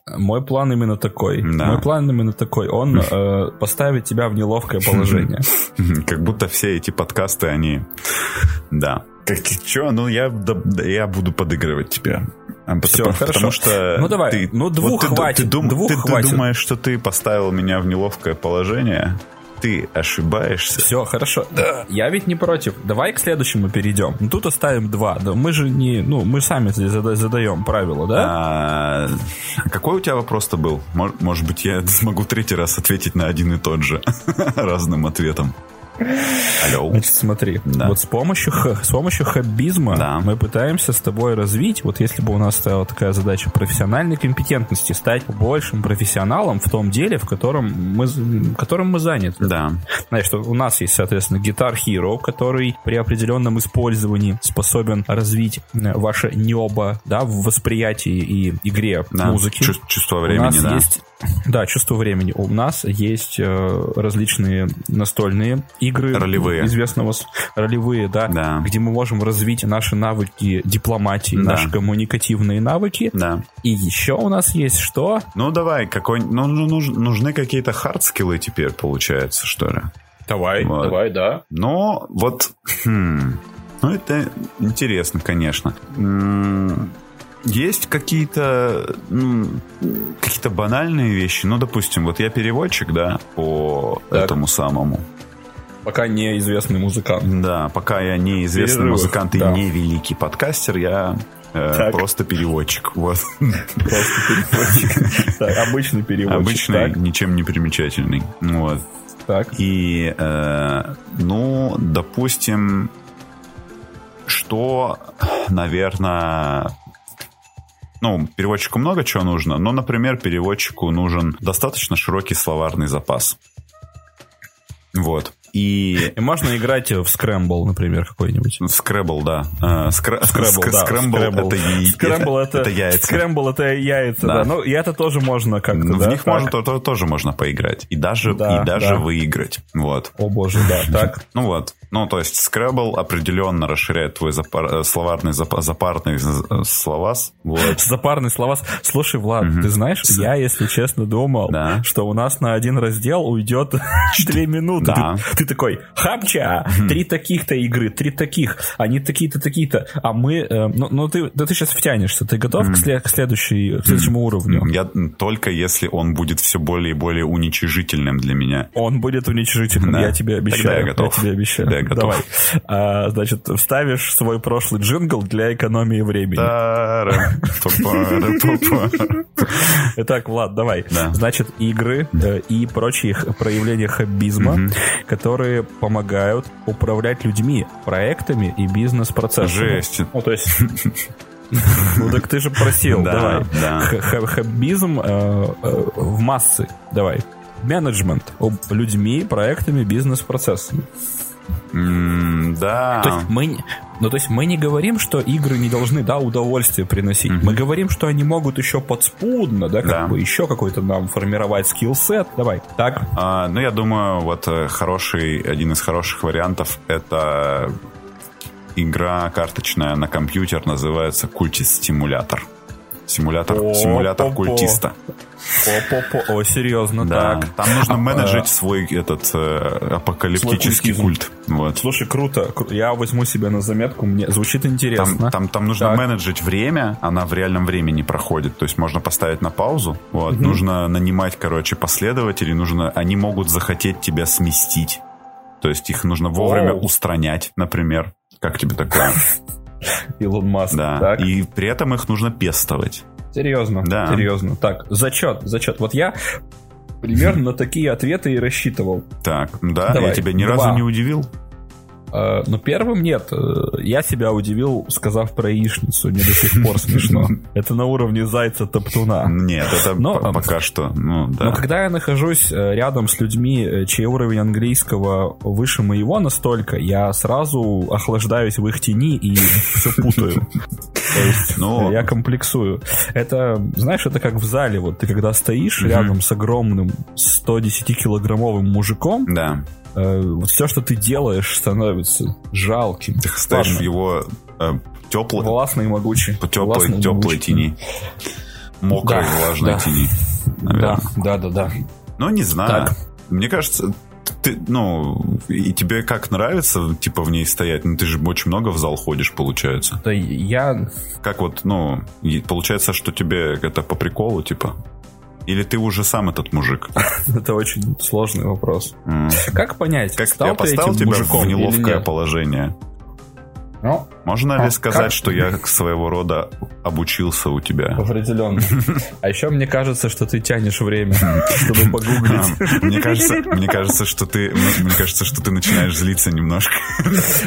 Мой план именно такой. Да. Мой план именно такой. Он э, поставит тебя в неловкое положение. Как будто все эти подкасты, они... Да. Как что? Ну, я, да, я буду подыгрывать тебе. А, Все, потому, хорошо. Потому что ну давай, ты, ну двух вот хватит. Ты, дум, двух ты, хватит. ты думаешь, что ты поставил меня в неловкое положение? Ты ошибаешься. Все, хорошо. Да. Я ведь не против. Давай к следующему перейдем. Ну, тут оставим два. Да, мы же не... Ну, мы сами здесь задаем правила, да? А, какой у тебя вопрос-то был? Может, может быть, я смогу третий раз ответить на один и тот же разным ответом. Алло. Значит, смотри, да. вот с помощью, с помощью хоббизма да. мы пытаемся с тобой развить, вот если бы у нас стояла такая задача профессиональной компетентности, стать большим профессионалом в том деле, в котором мы, которым мы заняты. Да. Что у нас есть, соответственно, Guitar Hero, который при определенном использовании способен развить э, ваше небо, да, в восприятии и игре да. музыки. Чувство времени, у нас да. есть да, чувство времени. У нас есть э, различные настольные игры. Ролевые. Известно, ролевые, да, да. Где мы можем развить наши навыки дипломатии, да. наши коммуникативные навыки. Да. И еще у нас есть что? Ну, давай, какой... Ну, ну нужны какие-то хардскиллы теперь, получается, что ли? Давай, вот. давай, да. Но вот... Хм, ну, это интересно, конечно. Есть какие-то ну, какие-то банальные вещи. Ну, допустим, вот я переводчик, да, по так. этому самому. Пока неизвестный музыкант. Да, пока я неизвестный Перерывов, музыкант да. и не великий подкастер, я э, просто переводчик. Вот. Просто переводчик. обычный переводчик. Обычный, ничем не примечательный. Вот. Так. И, э, ну, допустим, что, наверное, ну, переводчику много чего нужно, но, например, переводчику нужен достаточно широкий словарный запас. Вот. И... и можно играть в scramble, например, какой-нибудь. В scramble, да. А, scramble, да. Scramble это, scramble это, это яйца. Scramble это яйца, да. да. Ну, и это тоже можно как-то, В да? них можно, то, тоже можно поиграть. И даже, да, и даже да. выиграть. Вот. О боже, да. Так. Ну вот. Ну, то есть Scrabble определенно расширяет твой запар, э, словарный зап, запарный словас. Вот. Запарный словас. Слушай, Влад, угу. ты знаешь, я, если честно, думал, да. что у нас на один раздел уйдет две минуты. Да. Ты, ты такой, хапча, три таких-то игры, три таких, они такие-то, такие-то. А мы, э, ну, ну ты, да ты сейчас втянешься, ты готов к, след, к, следующей, к следующему уровню? Я только если он будет все более и более уничижительным для меня. Он будет уничижительным, да. я тебе обещаю. Тогда я готов. Я тебе обещаю. Тогда готов. Давай. А, значит, вставишь свой прошлый джингл для экономии времени. Итак, Влад, давай. Да. Значит, игры э, и прочие проявления хоббизма, угу. которые помогают управлять людьми, проектами и бизнес-процессами. Жесть. Ну, то есть... Ну так ты же просил, да, давай. Да. Хоббизм э, э, в массы, давай. Менеджмент людьми, проектами, бизнес-процессами. Mm, да. То есть мы, ну, то есть мы не говорим, что игры не должны, да, удовольствие приносить. Mm-hmm. Мы говорим, что они могут еще подспудно, да, как да. бы еще какой-то нам формировать скилл-сет. Давай, так? А, ну, я думаю, вот э, хороший, один из хороших вариантов это игра карточная на компьютер, называется Культис Стимулятор. Симулятор, о, симулятор по, культиста. О, по, о, серьезно, да. так. Там нужно а, менеджить свой этот э, апокалиптический культ. Вот. Слушай, круто. Я возьму себе на заметку. Мне звучит интересно. Там, там, там нужно так. менеджить время, она в реальном времени проходит. То есть можно поставить на паузу. Вот. Угу. Нужно нанимать, короче, последователей. Нужно, они могут захотеть тебя сместить. То есть их нужно вовремя Оу. устранять, например. Как тебе такое? Илон Маск. Да. Так. И при этом их нужно пестовать. Серьезно, да. серьезно. Так, зачет, зачет. Вот я примерно на такие ответы и рассчитывал. Так, да, Давай. я тебя ни Два. разу не удивил. Э, но первым нет. Э, я себя удивил, сказав про яичницу. Мне до сих пор смешно. Это на уровне зайца топтуна. Нет, это но, пока что. Ну, да. Но когда я нахожусь э, рядом с людьми, чей уровень английского выше моего настолько, я сразу охлаждаюсь в их тени и все путаю. То есть ну, я комплексую. Это, знаешь, это как в зале. Вот ты когда стоишь рядом с огромным 110-килограммовым мужиком, да э, вот все, что ты делаешь, становится жалким. Ты стоишь в его э, теплой... Властной и могучей. Теплой, теплой тени. Мокрой, да, влажной да. тени. Наверное. Да, да, да, да. Ну, не знаю. Так. Мне кажется, ты, ну, и тебе как нравится, типа, в ней стоять? Ну, ты же очень много в зал ходишь, получается. Да я... Как вот, ну, получается, что тебе это по приколу, типа? Или ты уже сам этот мужик? Это очень сложный вопрос. Как понять, как стал я поставил тебя в неловкое положение? Ну, Можно а, ли сказать, как? что я своего рода обучился у тебя? Определенно. А еще мне кажется, что ты тянешь время, чтобы погуглить. Мне кажется, мне кажется, что ты, мне кажется, что ты начинаешь злиться немножко.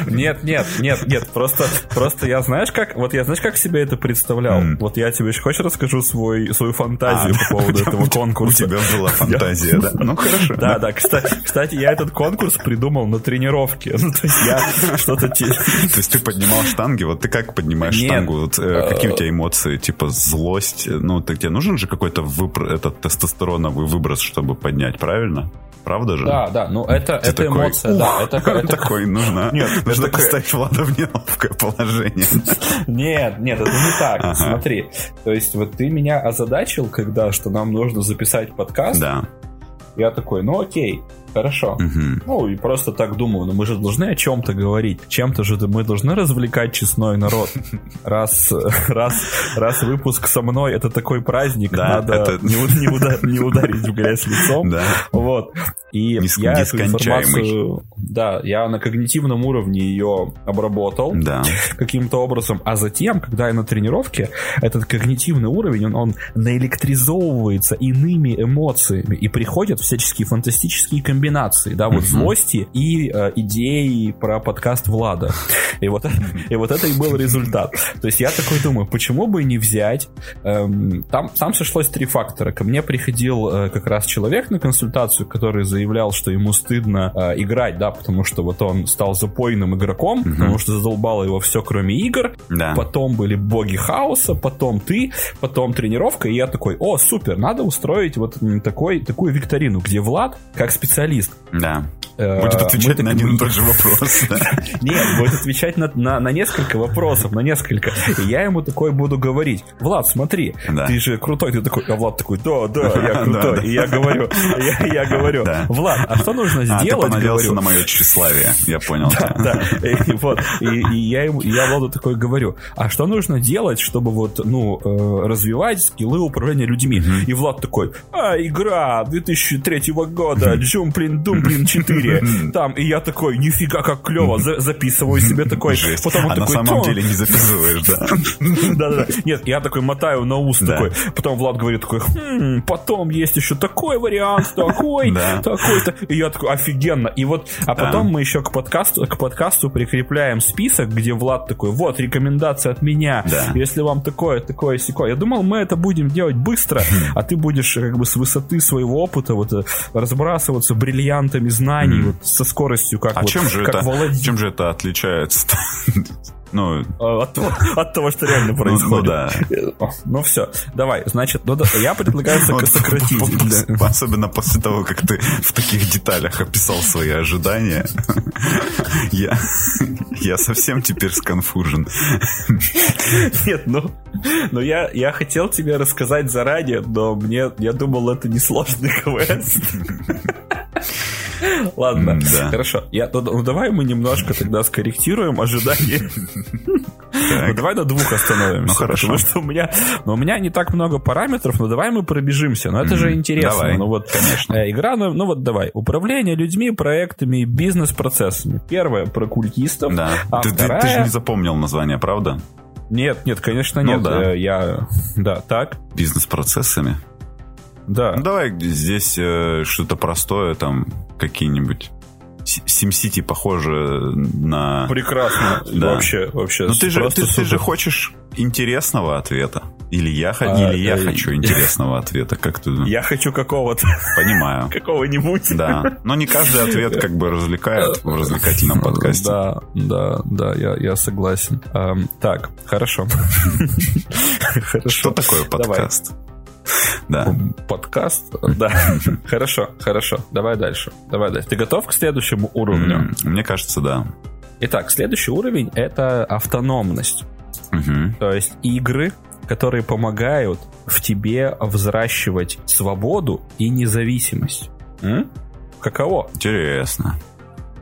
Нет, нет, нет, нет. Просто, просто я знаешь как, вот я знаешь как себе это представлял. Вот я тебе еще хочешь расскажу свой свою фантазию а, по поводу этого конкурса. У тебя была фантазия, да? Ну хорошо. Да, да. Кстати, я этот конкурс придумал на тренировке. Ну то есть я что-то. То есть ты поднимал штанги, вот ты как поднимаешь Нет. штангу? Вот, э, какие у тебя эмоции? Типа злость? Ну, ты, тебе нужен же какой-то выпр... этот тестостероновый выброс, чтобы поднять, правильно? Правда же? Да, да, ну это, это такой, эмоция, да. Это, это... Такой нужно. Нет, нужно такой... поставить Влада в неловкое положение. Нет, нет, это не так. Ага. Смотри, то есть вот ты меня озадачил, когда, что нам нужно записать подкаст. Да. Я такой, ну окей, Хорошо. Угу. Ну, и просто так думаю, ну мы же должны о чем-то говорить. Чем-то же мы должны развлекать честной народ. Раз, раз, раз выпуск со мной это такой праздник, да, надо это... не, не, уда- не ударить в грязь лицом. Да. Вот. И Неск- я эту информацию, да, я на когнитивном уровне ее обработал да. каким-то образом, а затем, когда я на тренировке, этот когнитивный уровень, он, он наэлектризовывается иными эмоциями, и приходят всяческие фантастические комбинации комбинации, да, вот злости и э, идеи про подкаст Влада. И вот, и вот это и был результат. То есть я такой думаю, почему бы не взять... Эм, там, там сошлось три фактора. Ко мне приходил э, как раз человек на консультацию, который заявлял, что ему стыдно э, играть, да, потому что вот он стал запойным игроком, mm потому что задолбало его все, кроме игр. Да. Потом были боги хаоса, потом ты, потом тренировка, и я такой, о, супер, надо устроить вот такой, такую викторину, где Влад, как специалист специалист. Да. Э, будет отвечать на один и тот же вопрос. Нет, будет отвечать на, на, на несколько вопросов, на несколько. И я ему такой буду говорить, Влад, смотри, ты же крутой. Ты такой, а Влад такой, да, да, я крутой. И я говорю, я, я говорю, Влад, а что нужно сделать? А, ты понадеялся на мое тщеславие, я понял. Да, да. И, вот, и, и я, ему, я Владу такой говорю, а что нужно делать, чтобы вот, ну, э, развивать скиллы управления людьми? И Влад такой, а, игра 2003 года, Джумплин Думплин 4 4. Там, и я такой, нифига, как клево, за, записываю себе такой. Потом а такой, на самом деле не записываешь, да? Да-да-да. Нет, я такой мотаю на ус такой. Потом Влад говорит такой, хм, потом есть еще такой вариант, такой, такой-то. И я такой, офигенно. И вот, а потом мы еще к подкасту, к подкасту прикрепляем список, где Влад такой, вот, рекомендация от меня. Если вам такое, такое, секое. Я думал, мы это будем делать быстро, а ты будешь как бы с высоты своего опыта вот э, разбрасываться бриллиантами знаний, mm. вот со скоростью, как а вот, чем же как это, Володь... чем же это отличается? Ну, а, от, от того, что реально ну, происходит. Ну, да. Ну все, давай, значит, ну, я предлагаю сократить. Особенно после того, как ты в таких деталях описал свои ожидания. Я, я совсем теперь сконфужен. Нет, ну, ну я, я хотел тебе рассказать заранее, но мне, я думал, это несложный квест. Ладно, да. хорошо. Я, ну, ну давай мы немножко тогда скорректируем ожидания. Ну, давай до двух остановимся. Ну хорошо. Потому что у меня, ну, у меня не так много параметров, но давай мы пробежимся. Но это же интересно. Давай, ну вот, конечно. Э, игра, ну, ну вот давай. Управление людьми, проектами, бизнес-процессами. Первое про культистов. Да. А ты, вторая... ты, ты же не запомнил название, правда? Нет, нет, конечно, ну нет. Ну, да. Э, я, да, так. Бизнес-процессами. Да. Ну, давай здесь э, что-то простое, там, какие-нибудь SimCity похоже на... Прекрасно. Да. Вообще, вообще. Но ты же, ты, ты же хочешь интересного ответа. Или я, а, или я э, хочу интересного ответа, как ты Я хочу какого-то. Понимаю. Какого-нибудь. Да. Но не каждый ответ как бы развлекает в развлекательном подкасте. Да, да, да, я, я согласен. Эм, так, хорошо. хорошо. Что такое подкаст? Давай. Да. Подкаст? Да. Хорошо, хорошо. Давай дальше. Давай дальше. Ты готов к следующему уровню? Мне кажется, да. Итак, следующий уровень — это автономность. То есть игры, которые помогают в тебе взращивать свободу и независимость. Каково? Интересно.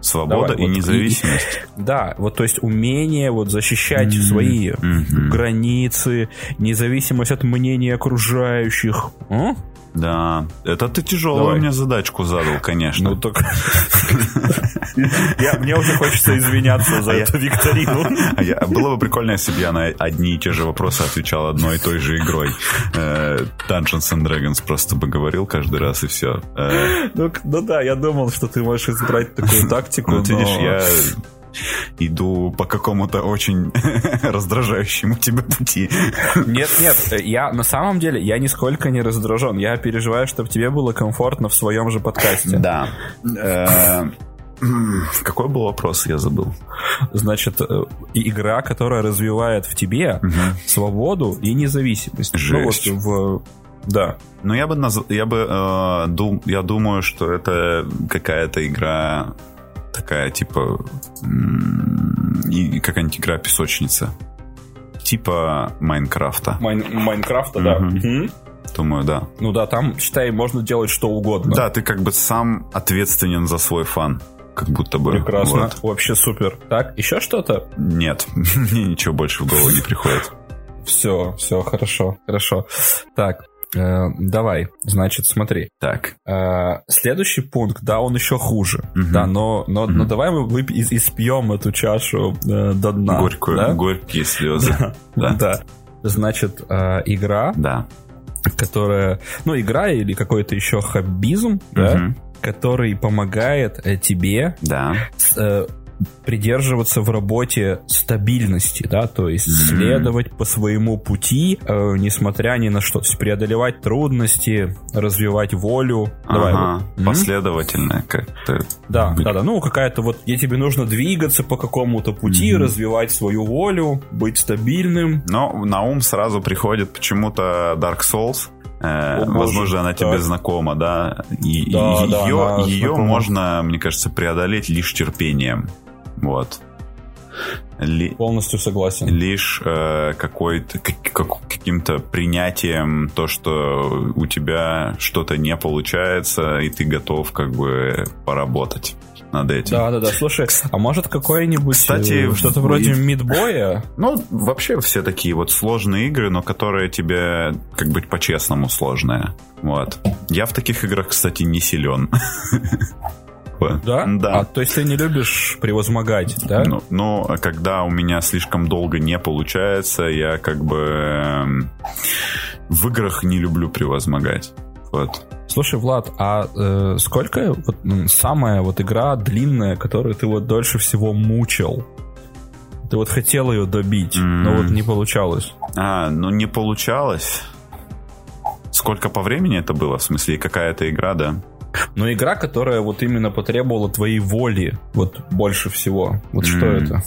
Свобода Давай, и вот, независимость. И, да, вот то есть умение вот защищать mm-hmm. свои mm-hmm. границы, независимость от мнения окружающих. А? Да, это ты тяжелую Давай. мне задачку задал, конечно. Ну так... Мне уже хочется извиняться за а эту викторину. А было бы прикольно, если бы я на одни и те же вопросы отвечал одной и той же игрой. Э, Dungeons and Dragons просто бы говорил каждый раз и все. Э. Ну, ну да, я думал, что ты можешь избрать такую тактику. Вот видишь, я иду по какому-то очень раздражающему тебе пути. Нет, нет, я на самом деле, я нисколько не раздражен. Я переживаю, чтобы тебе было комфортно в своем же подкасте. Да. Э, какой был вопрос, я забыл. Значит, э, игра, которая развивает в тебе угу. свободу и независимость. Жесть. Ну вот в да. Но я бы наз... я бы э, дум... я думаю, что это какая-то игра такая, типа, и какая-нибудь игра песочница. Типа Майнкрафта. Майн, Майнкрафта, да. Угу. Думаю, да. Ну да, там, считай, можно делать что угодно. Да, ты как бы сам ответственен за свой fun. Как будто бы. Прекрасно. Вот. Вообще супер. Так, еще что-то? Нет, мне ничего больше в голову не приходит. Все, все, хорошо, хорошо. Так, Э, давай, значит, смотри. Так. Э, следующий пункт, да, он еще хуже. Угу. Да, но, но, угу. но давай мы выпь- испьем эту чашу э, до дна. Горькую, да? горькие слезы. Да. да. да. Значит, э, игра. Да. Которая, ну, игра или какой-то еще хоббизм, угу. да, который помогает э, тебе да. с, э, придерживаться в работе стабильности, да, то есть mm-hmm. следовать по своему пути, э, несмотря ни на что, то есть преодолевать трудности, развивать волю. Давай, ага, вот. последовательно как-то. Да, быть. да, да, ну какая-то вот, где тебе нужно двигаться по какому-то пути, mm-hmm. развивать свою волю, быть стабильным. Но на ум сразу приходит почему-то Dark Souls. Э, О, возможно, она так. тебе знакома, да? И, да, ее, да, ее можно, мне кажется, преодолеть лишь терпением. Вот. Ли, Полностью согласен. Лишь э, какой-то, как, каким-то принятием то, что у тебя что-то не получается, и ты готов как бы поработать над этим. Да, да, да. Слушай, а может какой-нибудь Кстати, э, что-то вроде мидбоя? Ну, вообще все такие вот сложные игры, но которые тебе как быть по-честному сложные. Вот. Я в таких играх, кстати, не силен. Да? Да. А, то есть ты не любишь превозмогать, да? Ну, но когда у меня слишком долго не получается, я как бы эм, в играх не люблю превозмогать. Вот. Слушай, Влад, а э, сколько вот, самая вот игра длинная, которую ты вот дольше всего мучил? Ты вот хотел ее добить, mm. но вот не получалось. А, ну не получалось. Сколько по времени это было? В смысле, какая-то игра, да? Но игра, которая вот именно потребовала твоей воли, вот больше всего. Вот mm. что это?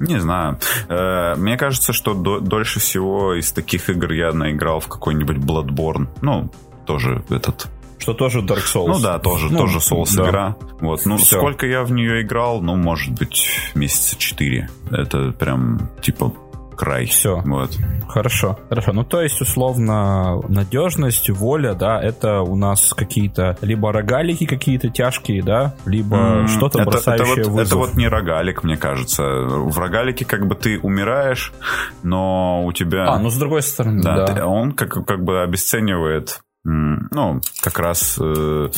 Не знаю. Э, мне кажется, что дольше всего из таких игр я наиграл в какой-нибудь Bloodborne. Ну, тоже этот что тоже Dark Souls. Ну да, тоже, ну, тоже Souls да. игра. Вот, ну Все. сколько я в нее играл, ну, может быть, месяца четыре. Это прям, типа, край. Все. Вот. Хорошо, хорошо. Ну, то есть, условно, надежность, воля, да, это у нас какие-то либо рогалики какие-то тяжкие, да, либо mm, что-то это, бросающее это вот, вызов. Это вот не рогалик, мне кажется. В рогалике как бы ты умираешь, но у тебя... А, ну, с другой стороны, да. да. Ты, он как, как бы обесценивает ну, как раз, э,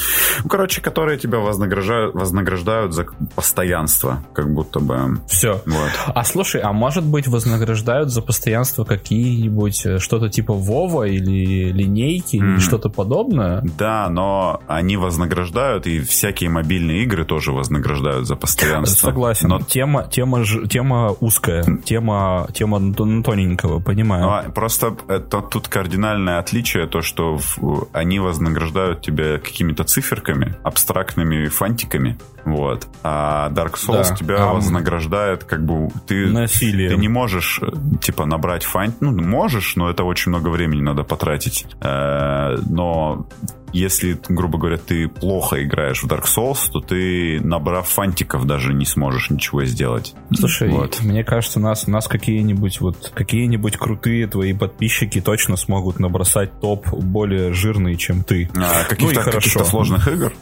ну, короче, которые тебя вознаграждают, вознаграждают за постоянство, как будто бы. Все. Вот. А слушай, а может быть вознаграждают за постоянство какие-нибудь э, что-то типа Вова или линейки mm. или что-то подобное? Да, но они вознаграждают, и всякие мобильные игры тоже вознаграждают за постоянство. Согласен. Но тема, тема, тема узкая, тема, тема тоненького, понимаю. Ну, просто это тут кардинальное отличие, то, что в они вознаграждают тебя какими-то циферками, абстрактными фантиками, вот. А Dark Souls да. тебя а вознаграждает, как бы ты, насилием. ты не можешь типа набрать фантик, ну можешь, но это очень много времени надо потратить. Э, но если, грубо говоря, ты плохо играешь в Dark Souls, то ты, набрав фантиков, даже не сможешь ничего сделать. Слушай, вот. мне кажется, нас, нас какие-нибудь вот какие-нибудь крутые твои подписчики точно смогут набросать топ более жирный, чем ты. А, каких-то, ну, каких-то сложных игр?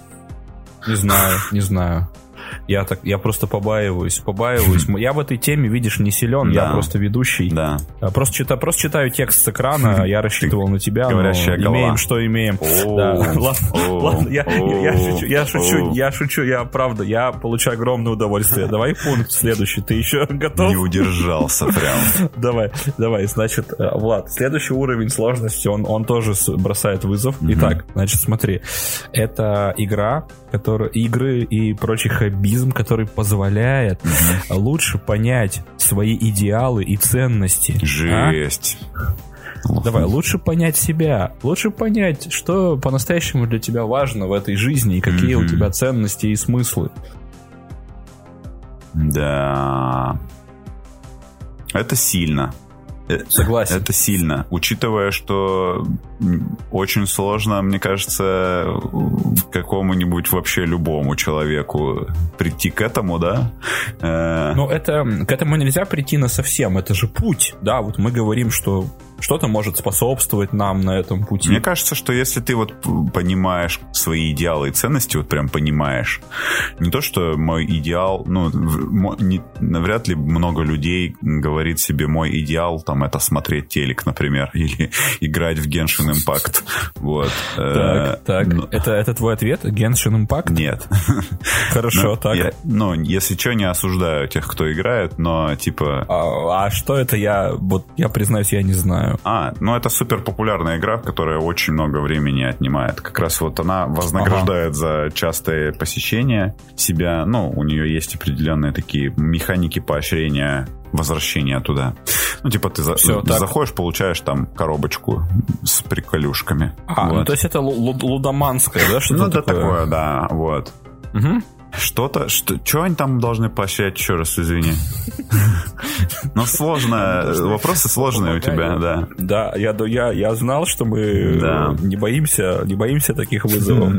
Не знаю, не знаю. Я так, я просто побаиваюсь, побаиваюсь. Я в этой теме, видишь, не силен, да. я просто ведущий. Да. Просто, читаю, просто читаю текст с экрана, я рассчитывал на тебя, но имеем, что имеем. Ладно, я шучу, я шучу, я правда, я получаю огромное удовольствие. Давай пункт следующий, ты еще готов? Не удержался прям. Давай, давай, значит, э, Влад, следующий уровень сложности, он, он тоже бросает вызов. Итак, значит, смотри, это игра, которая, игры и прочий хоббизм, который позволяет лучше понять свои идеалы и ценности. Жесть. А? Давай, лучше понять себя, лучше понять, что по-настоящему для тебя важно в этой жизни и какие mm-hmm. у тебя ценности и смыслы. Да. Это сильно. Э, Согласен. Это сильно. Учитывая, что очень сложно, мне кажется, какому-нибудь вообще любому человеку прийти к этому, да? Ну, это, к этому нельзя прийти на совсем. Это же путь, да? Вот мы говорим, что что-то может способствовать нам на этом пути. Мне кажется, что если ты вот понимаешь свои идеалы и ценности, вот прям понимаешь, не то, что мой идеал, ну, не, навряд ли много людей говорит себе, мой идеал, там, это смотреть телек, например, или играть в Genshin Impact. Вот. Так, э, так. Но... Это, это твой ответ? Genshin Impact? Нет. Хорошо, ну, так. Ну, если что, не осуждаю тех, кто играет, но, типа... А, а что это я, вот, я признаюсь, я не знаю знаю. А, ну это супер популярная игра, которая очень много времени отнимает. Как раз вот она вознаграждает ага. за частое посещение себя. Ну, у нее есть определенные такие механики поощрения возвращения туда. Ну, типа, ты, за, Все, ты заходишь, получаешь там коробочку с приколюшками. А, ну, вот. ну то есть это лудоманское, да, что-то Ну, это такое? такое, да, вот. Угу. Что-то, что, что они там должны поощрять, еще раз, извини. Ну, сложно, вопросы сложные у тебя, да. Да, я, я, я знал, что мы да. не боимся, не боимся таких вызовов.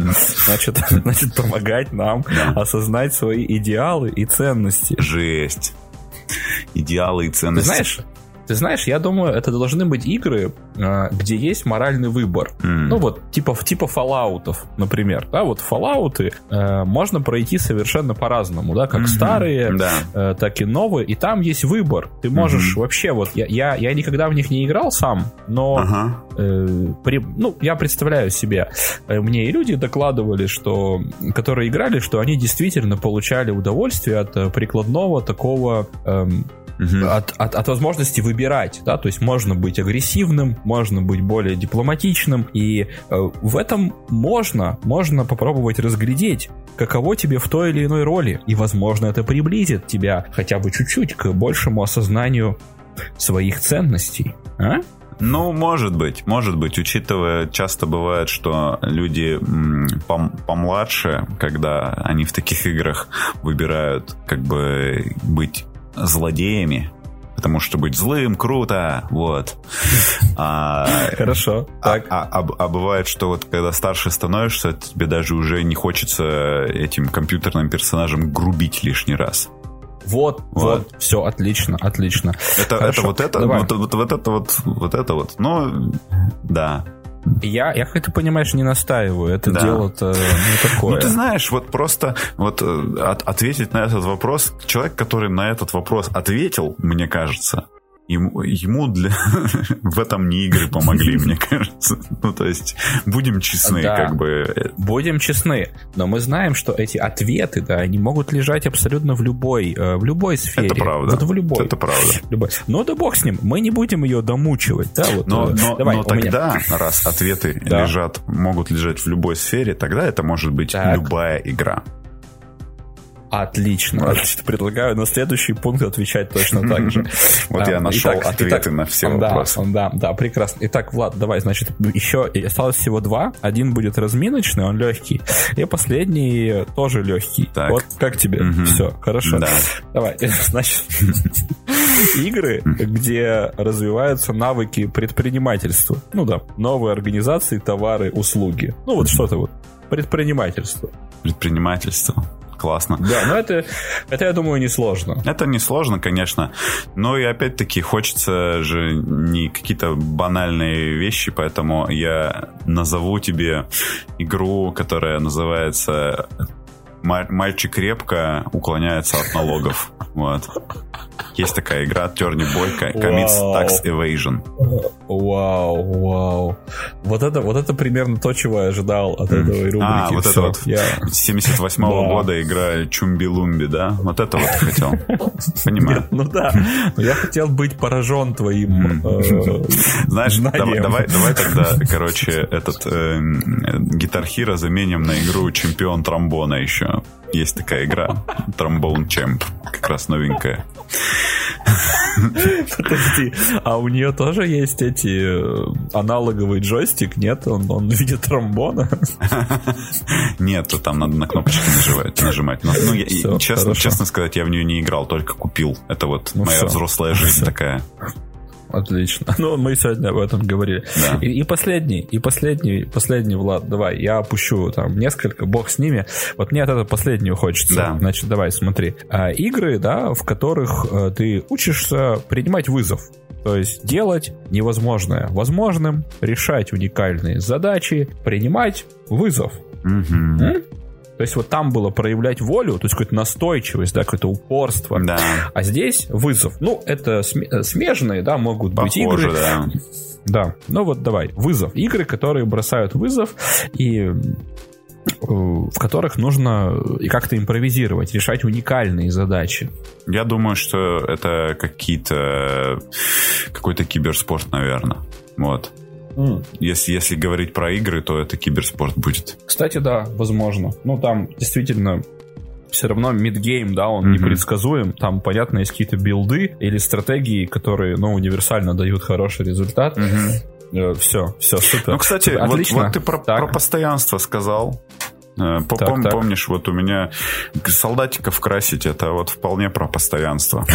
Значит, значит помогать нам осознать свои идеалы и ценности. Жесть. Идеалы и ценности. знаешь, ты знаешь, я думаю, это должны быть игры, а, где есть моральный выбор. Mm. Ну вот, типа, типа Fallout, например. Да, вот Fallout э, можно пройти совершенно по-разному, да, как mm-hmm. старые, да. э, так и новые. И там есть выбор. Ты можешь mm-hmm. вообще, вот, я, я, я никогда в них не играл сам, но uh-huh. э, при, ну, я представляю себе, э, мне и люди докладывали, что, которые играли, что они действительно получали удовольствие от э, прикладного такого эм, угу. от, от, от возможности выбирать, да, то есть можно быть агрессивным, можно быть более дипломатичным, и э, в этом можно, можно попробовать разглядеть, каково тебе в той или иной роли, и, возможно, это приблизит тебя хотя бы чуть-чуть к большему осознанию своих ценностей, а? Ну, может быть, может быть, учитывая, часто бывает, что люди пом помладше, когда они в таких играх выбирают как бы быть злодеями, потому что быть злым круто, вот. А, Хорошо. А, а, а, а бывает, что вот когда старше становишься, тебе даже уже не хочется этим компьютерным персонажам грубить лишний раз. Вот, вот, вот, все, отлично, отлично. Это, это вот это, вот, вот, вот это вот, вот это вот. Ну, да. Я, я как ты понимаешь, не настаиваю. Это да. дело-то не такое. Ну, ты знаешь, вот просто вот э, от, ответить на этот вопрос, человек, который на этот вопрос ответил, мне кажется, ему, ему для... в этом не игры помогли, мне кажется. Ну, то есть, будем честны, да, как бы. Будем честны. Но мы знаем, что эти ответы, да, они могут лежать абсолютно в любой, э, в любой сфере. Это правда. Вот в любой. Это правда. Любой. Ну, да бог с ним. Мы не будем ее домучивать, да, вот. Но, э, но, Давай, но тогда, меня... раз ответы да. лежат, могут лежать в любой сфере, тогда это может быть так. любая игра. Отлично. Значит, предлагаю на следующий пункт отвечать точно так же. Вот я нашел ответы на все вопросы. Да, да, прекрасно. Итак, Влад, давай, значит, еще осталось всего два. Один будет разминочный, он легкий. И последний тоже легкий. Вот как тебе? Все, хорошо. Давай, значит, игры, где развиваются навыки предпринимательства. Ну да, новые организации, товары, услуги. Ну вот что-то вот. Предпринимательство. Предпринимательство классно. Да, но это, это, я думаю, несложно. Это несложно, конечно. Но и опять-таки хочется же не какие-то банальные вещи, поэтому я назову тебе игру, которая называется «Мальчик крепко уклоняется от налогов». Вот. Есть такая игра Turny Boy Commits Tax Evasion. Вау, вау. Вот это, вот это примерно то, чего я ожидал от этого рубрики. А, вот это вот я... 78-го года игра Чумби-Лумби, да? Вот это вот хотел. Понимаю. ну да. Но я хотел быть поражен твоим э, Знаешь, давай, давай, давай тогда, короче, этот э, Guitar Hero заменим на игру Чемпион тромбона еще. Есть такая игра. Тромбон Чемп. Как раз новенькая. Подожди, а у нее тоже есть эти э, аналоговый джойстик, нет? Он, он в виде тромбона? Нет, там надо на кнопочки нажимать. нажимать. Но, ну, я, все, честно, честно сказать, я в нее не играл, только купил. Это вот ну, моя все. взрослая жизнь все. такая. Отлично. Ну, мы сегодня об этом говорили. Да. И, и последний, и последний, последний, Влад, давай, я опущу там несколько, бог с ними. Вот мне от этого последнего хочется. Да. Значит, давай, смотри. А, игры, да, в которых а, ты учишься принимать вызов. То есть делать невозможное возможным, решать уникальные задачи, принимать вызов. Угу. То есть вот там было проявлять волю, то есть какую-то настойчивость, да, какое-то упорство. Да. А здесь вызов. Ну, это э, смежные, да, могут Похоже, быть игры. Да. Да, ну вот давай, вызов. Игры, которые бросают вызов и э, в которых нужно и как-то импровизировать, решать уникальные задачи. Я думаю, что это какие-то какой-то киберспорт, наверное. Вот. Mm. Если, если говорить про игры, то это киберспорт будет. Кстати, да, возможно. Ну, там действительно все равно мидгейм, да, он mm-hmm. непредсказуем. Там, понятно, есть какие-то билды или стратегии, которые, ну, универсально дают хороший результат. Mm-hmm. Все, все, супер. Ну, кстати, Отлично. Вот, вот ты про, про постоянство сказал. Э, так, Пом, так. Помнишь, вот у меня солдатиков красить, это вот вполне про постоянство.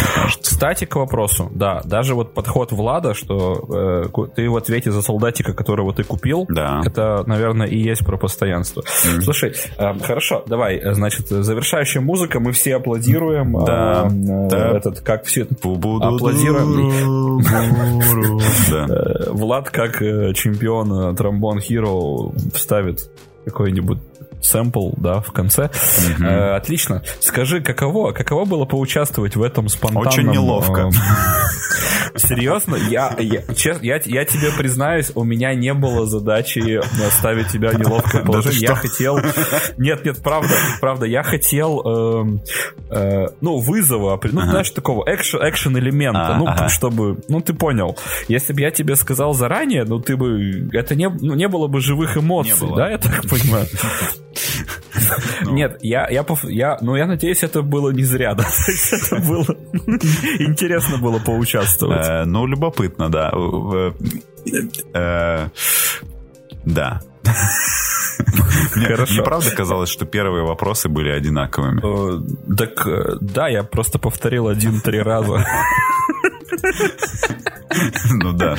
Кстати, к вопросу, да, даже вот подход Влада, что э, ты в ответе за солдатика, которого ты купил, да. это, наверное, и есть про постоянство. Mm. Слушай, э, хорошо, давай, э, значит, завершающая музыка, мы все аплодируем. Да. Э, да. Этот, как все аплодируем. Э, Влад, как чемпион тромбон Hero, вставит какой-нибудь сэмпл, да, в конце. Mm-hmm. Э, отлично. Скажи, каково, каково было поучаствовать в этом спонтанном... Очень неловко. Э, серьезно, я, я, честно, я, я тебе признаюсь, у меня не было задачи ставить тебя в неловкое положение. Я хотел... Нет, нет, правда, правда, я хотел, э, э, ну, вызова, ну, ага. знаешь, такого экшен элемента, а, ну, ага. чтобы, ну, ты понял. Если бы я тебе сказал заранее, ну, ты бы, это не, ну, не было бы живых эмоций, да, я так понимаю? Ну. Нет, я, я, я, ну, я надеюсь, это было не зря, да. это было интересно было поучаствовать. Э, ну, любопытно, да. Э, да. Мне правда казалось, что первые вопросы были одинаковыми. Так, да, я просто повторил один-три раза. Ну да.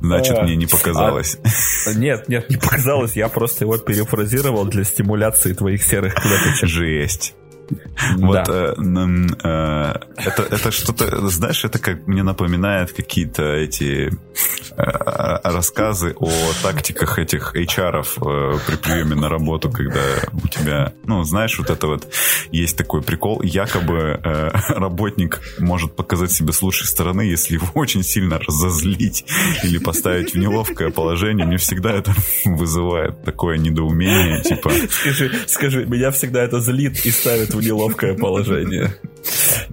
Значит, мне не показалось. А, нет, нет, не показалось. Я просто его перефразировал для стимуляции твоих серых клеточек. Жесть. Вот э, э, это, это что-то, знаешь, это как мне напоминает какие-то эти э, рассказы о тактиках этих HR при приеме на работу, когда у тебя, ну, знаешь, вот это вот есть такой прикол, якобы работник может показать себя с лучшей стороны, если его очень сильно разозлить или поставить в неловкое положение. Мне всегда это вызывает такое недоумение, типа... Скажи, скажи, меня всегда это злит и ставит в неловкое положение.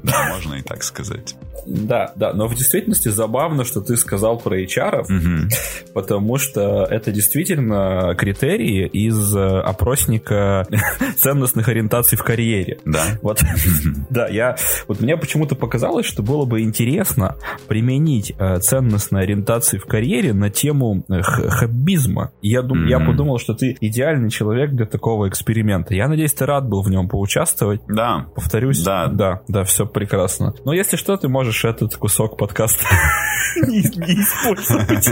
Да, можно и так сказать. Да, да, но в действительности забавно, что ты сказал про HR, угу. потому что это действительно критерии из э, опросника ценностных ориентаций в карьере. Да. Вот, да, я, вот мне почему-то показалось, что было бы интересно применить э, ценностные ориентации в карьере на тему э, хоббизма. Я, дум, mm-hmm. я подумал, что ты идеальный человек для такого эксперимента. Я надеюсь, ты рад был в нем поучаствовать. Да. Повторюсь. Да. Да, да, все прекрасно. Но если что, ты можешь можешь этот кусок подкаста не, использовать.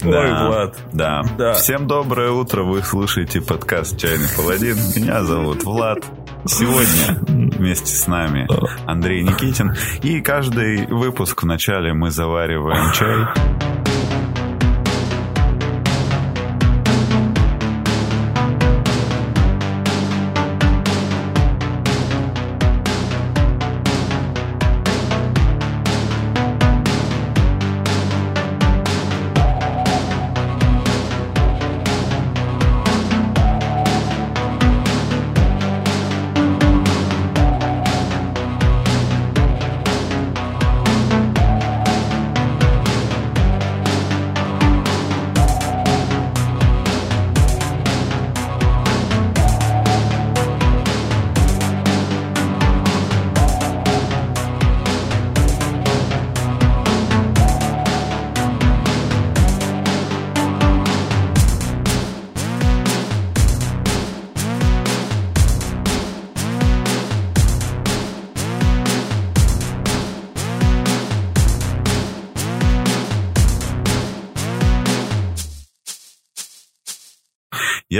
Да, Ой, Влад. Да. да. Всем доброе утро. Вы слушаете подкаст «Чайный паладин». Меня зовут Влад. Сегодня вместе с нами Андрей Никитин. И каждый выпуск вначале мы завариваем чай.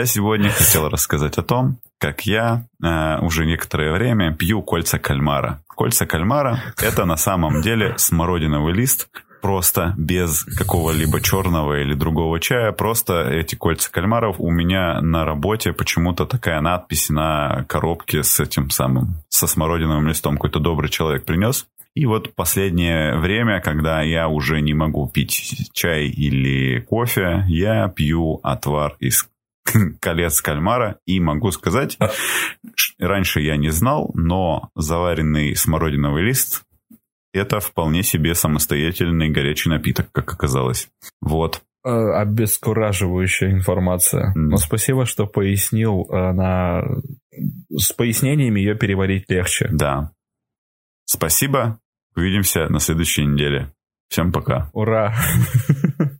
Сегодня хотел рассказать о том, как я э, уже некоторое время пью кольца кальмара. Кольца кальмара – это на самом деле смородиновый лист, просто без какого-либо черного или другого чая. Просто эти кольца кальмаров у меня на работе почему-то такая надпись на коробке с этим самым, со смородиновым листом. Какой-то добрый человек принес. И вот последнее время, когда я уже не могу пить чай или кофе, я пью отвар из колец кальмара. И могу сказать, раньше я не знал, но заваренный смородиновый лист это вполне себе самостоятельный горячий напиток, как оказалось. Вот. Э, обескураживающая информация. Mm. Но спасибо, что пояснил. Э, на... С пояснениями ее переварить легче. Да. Спасибо. Увидимся на следующей неделе. Всем пока. Ура!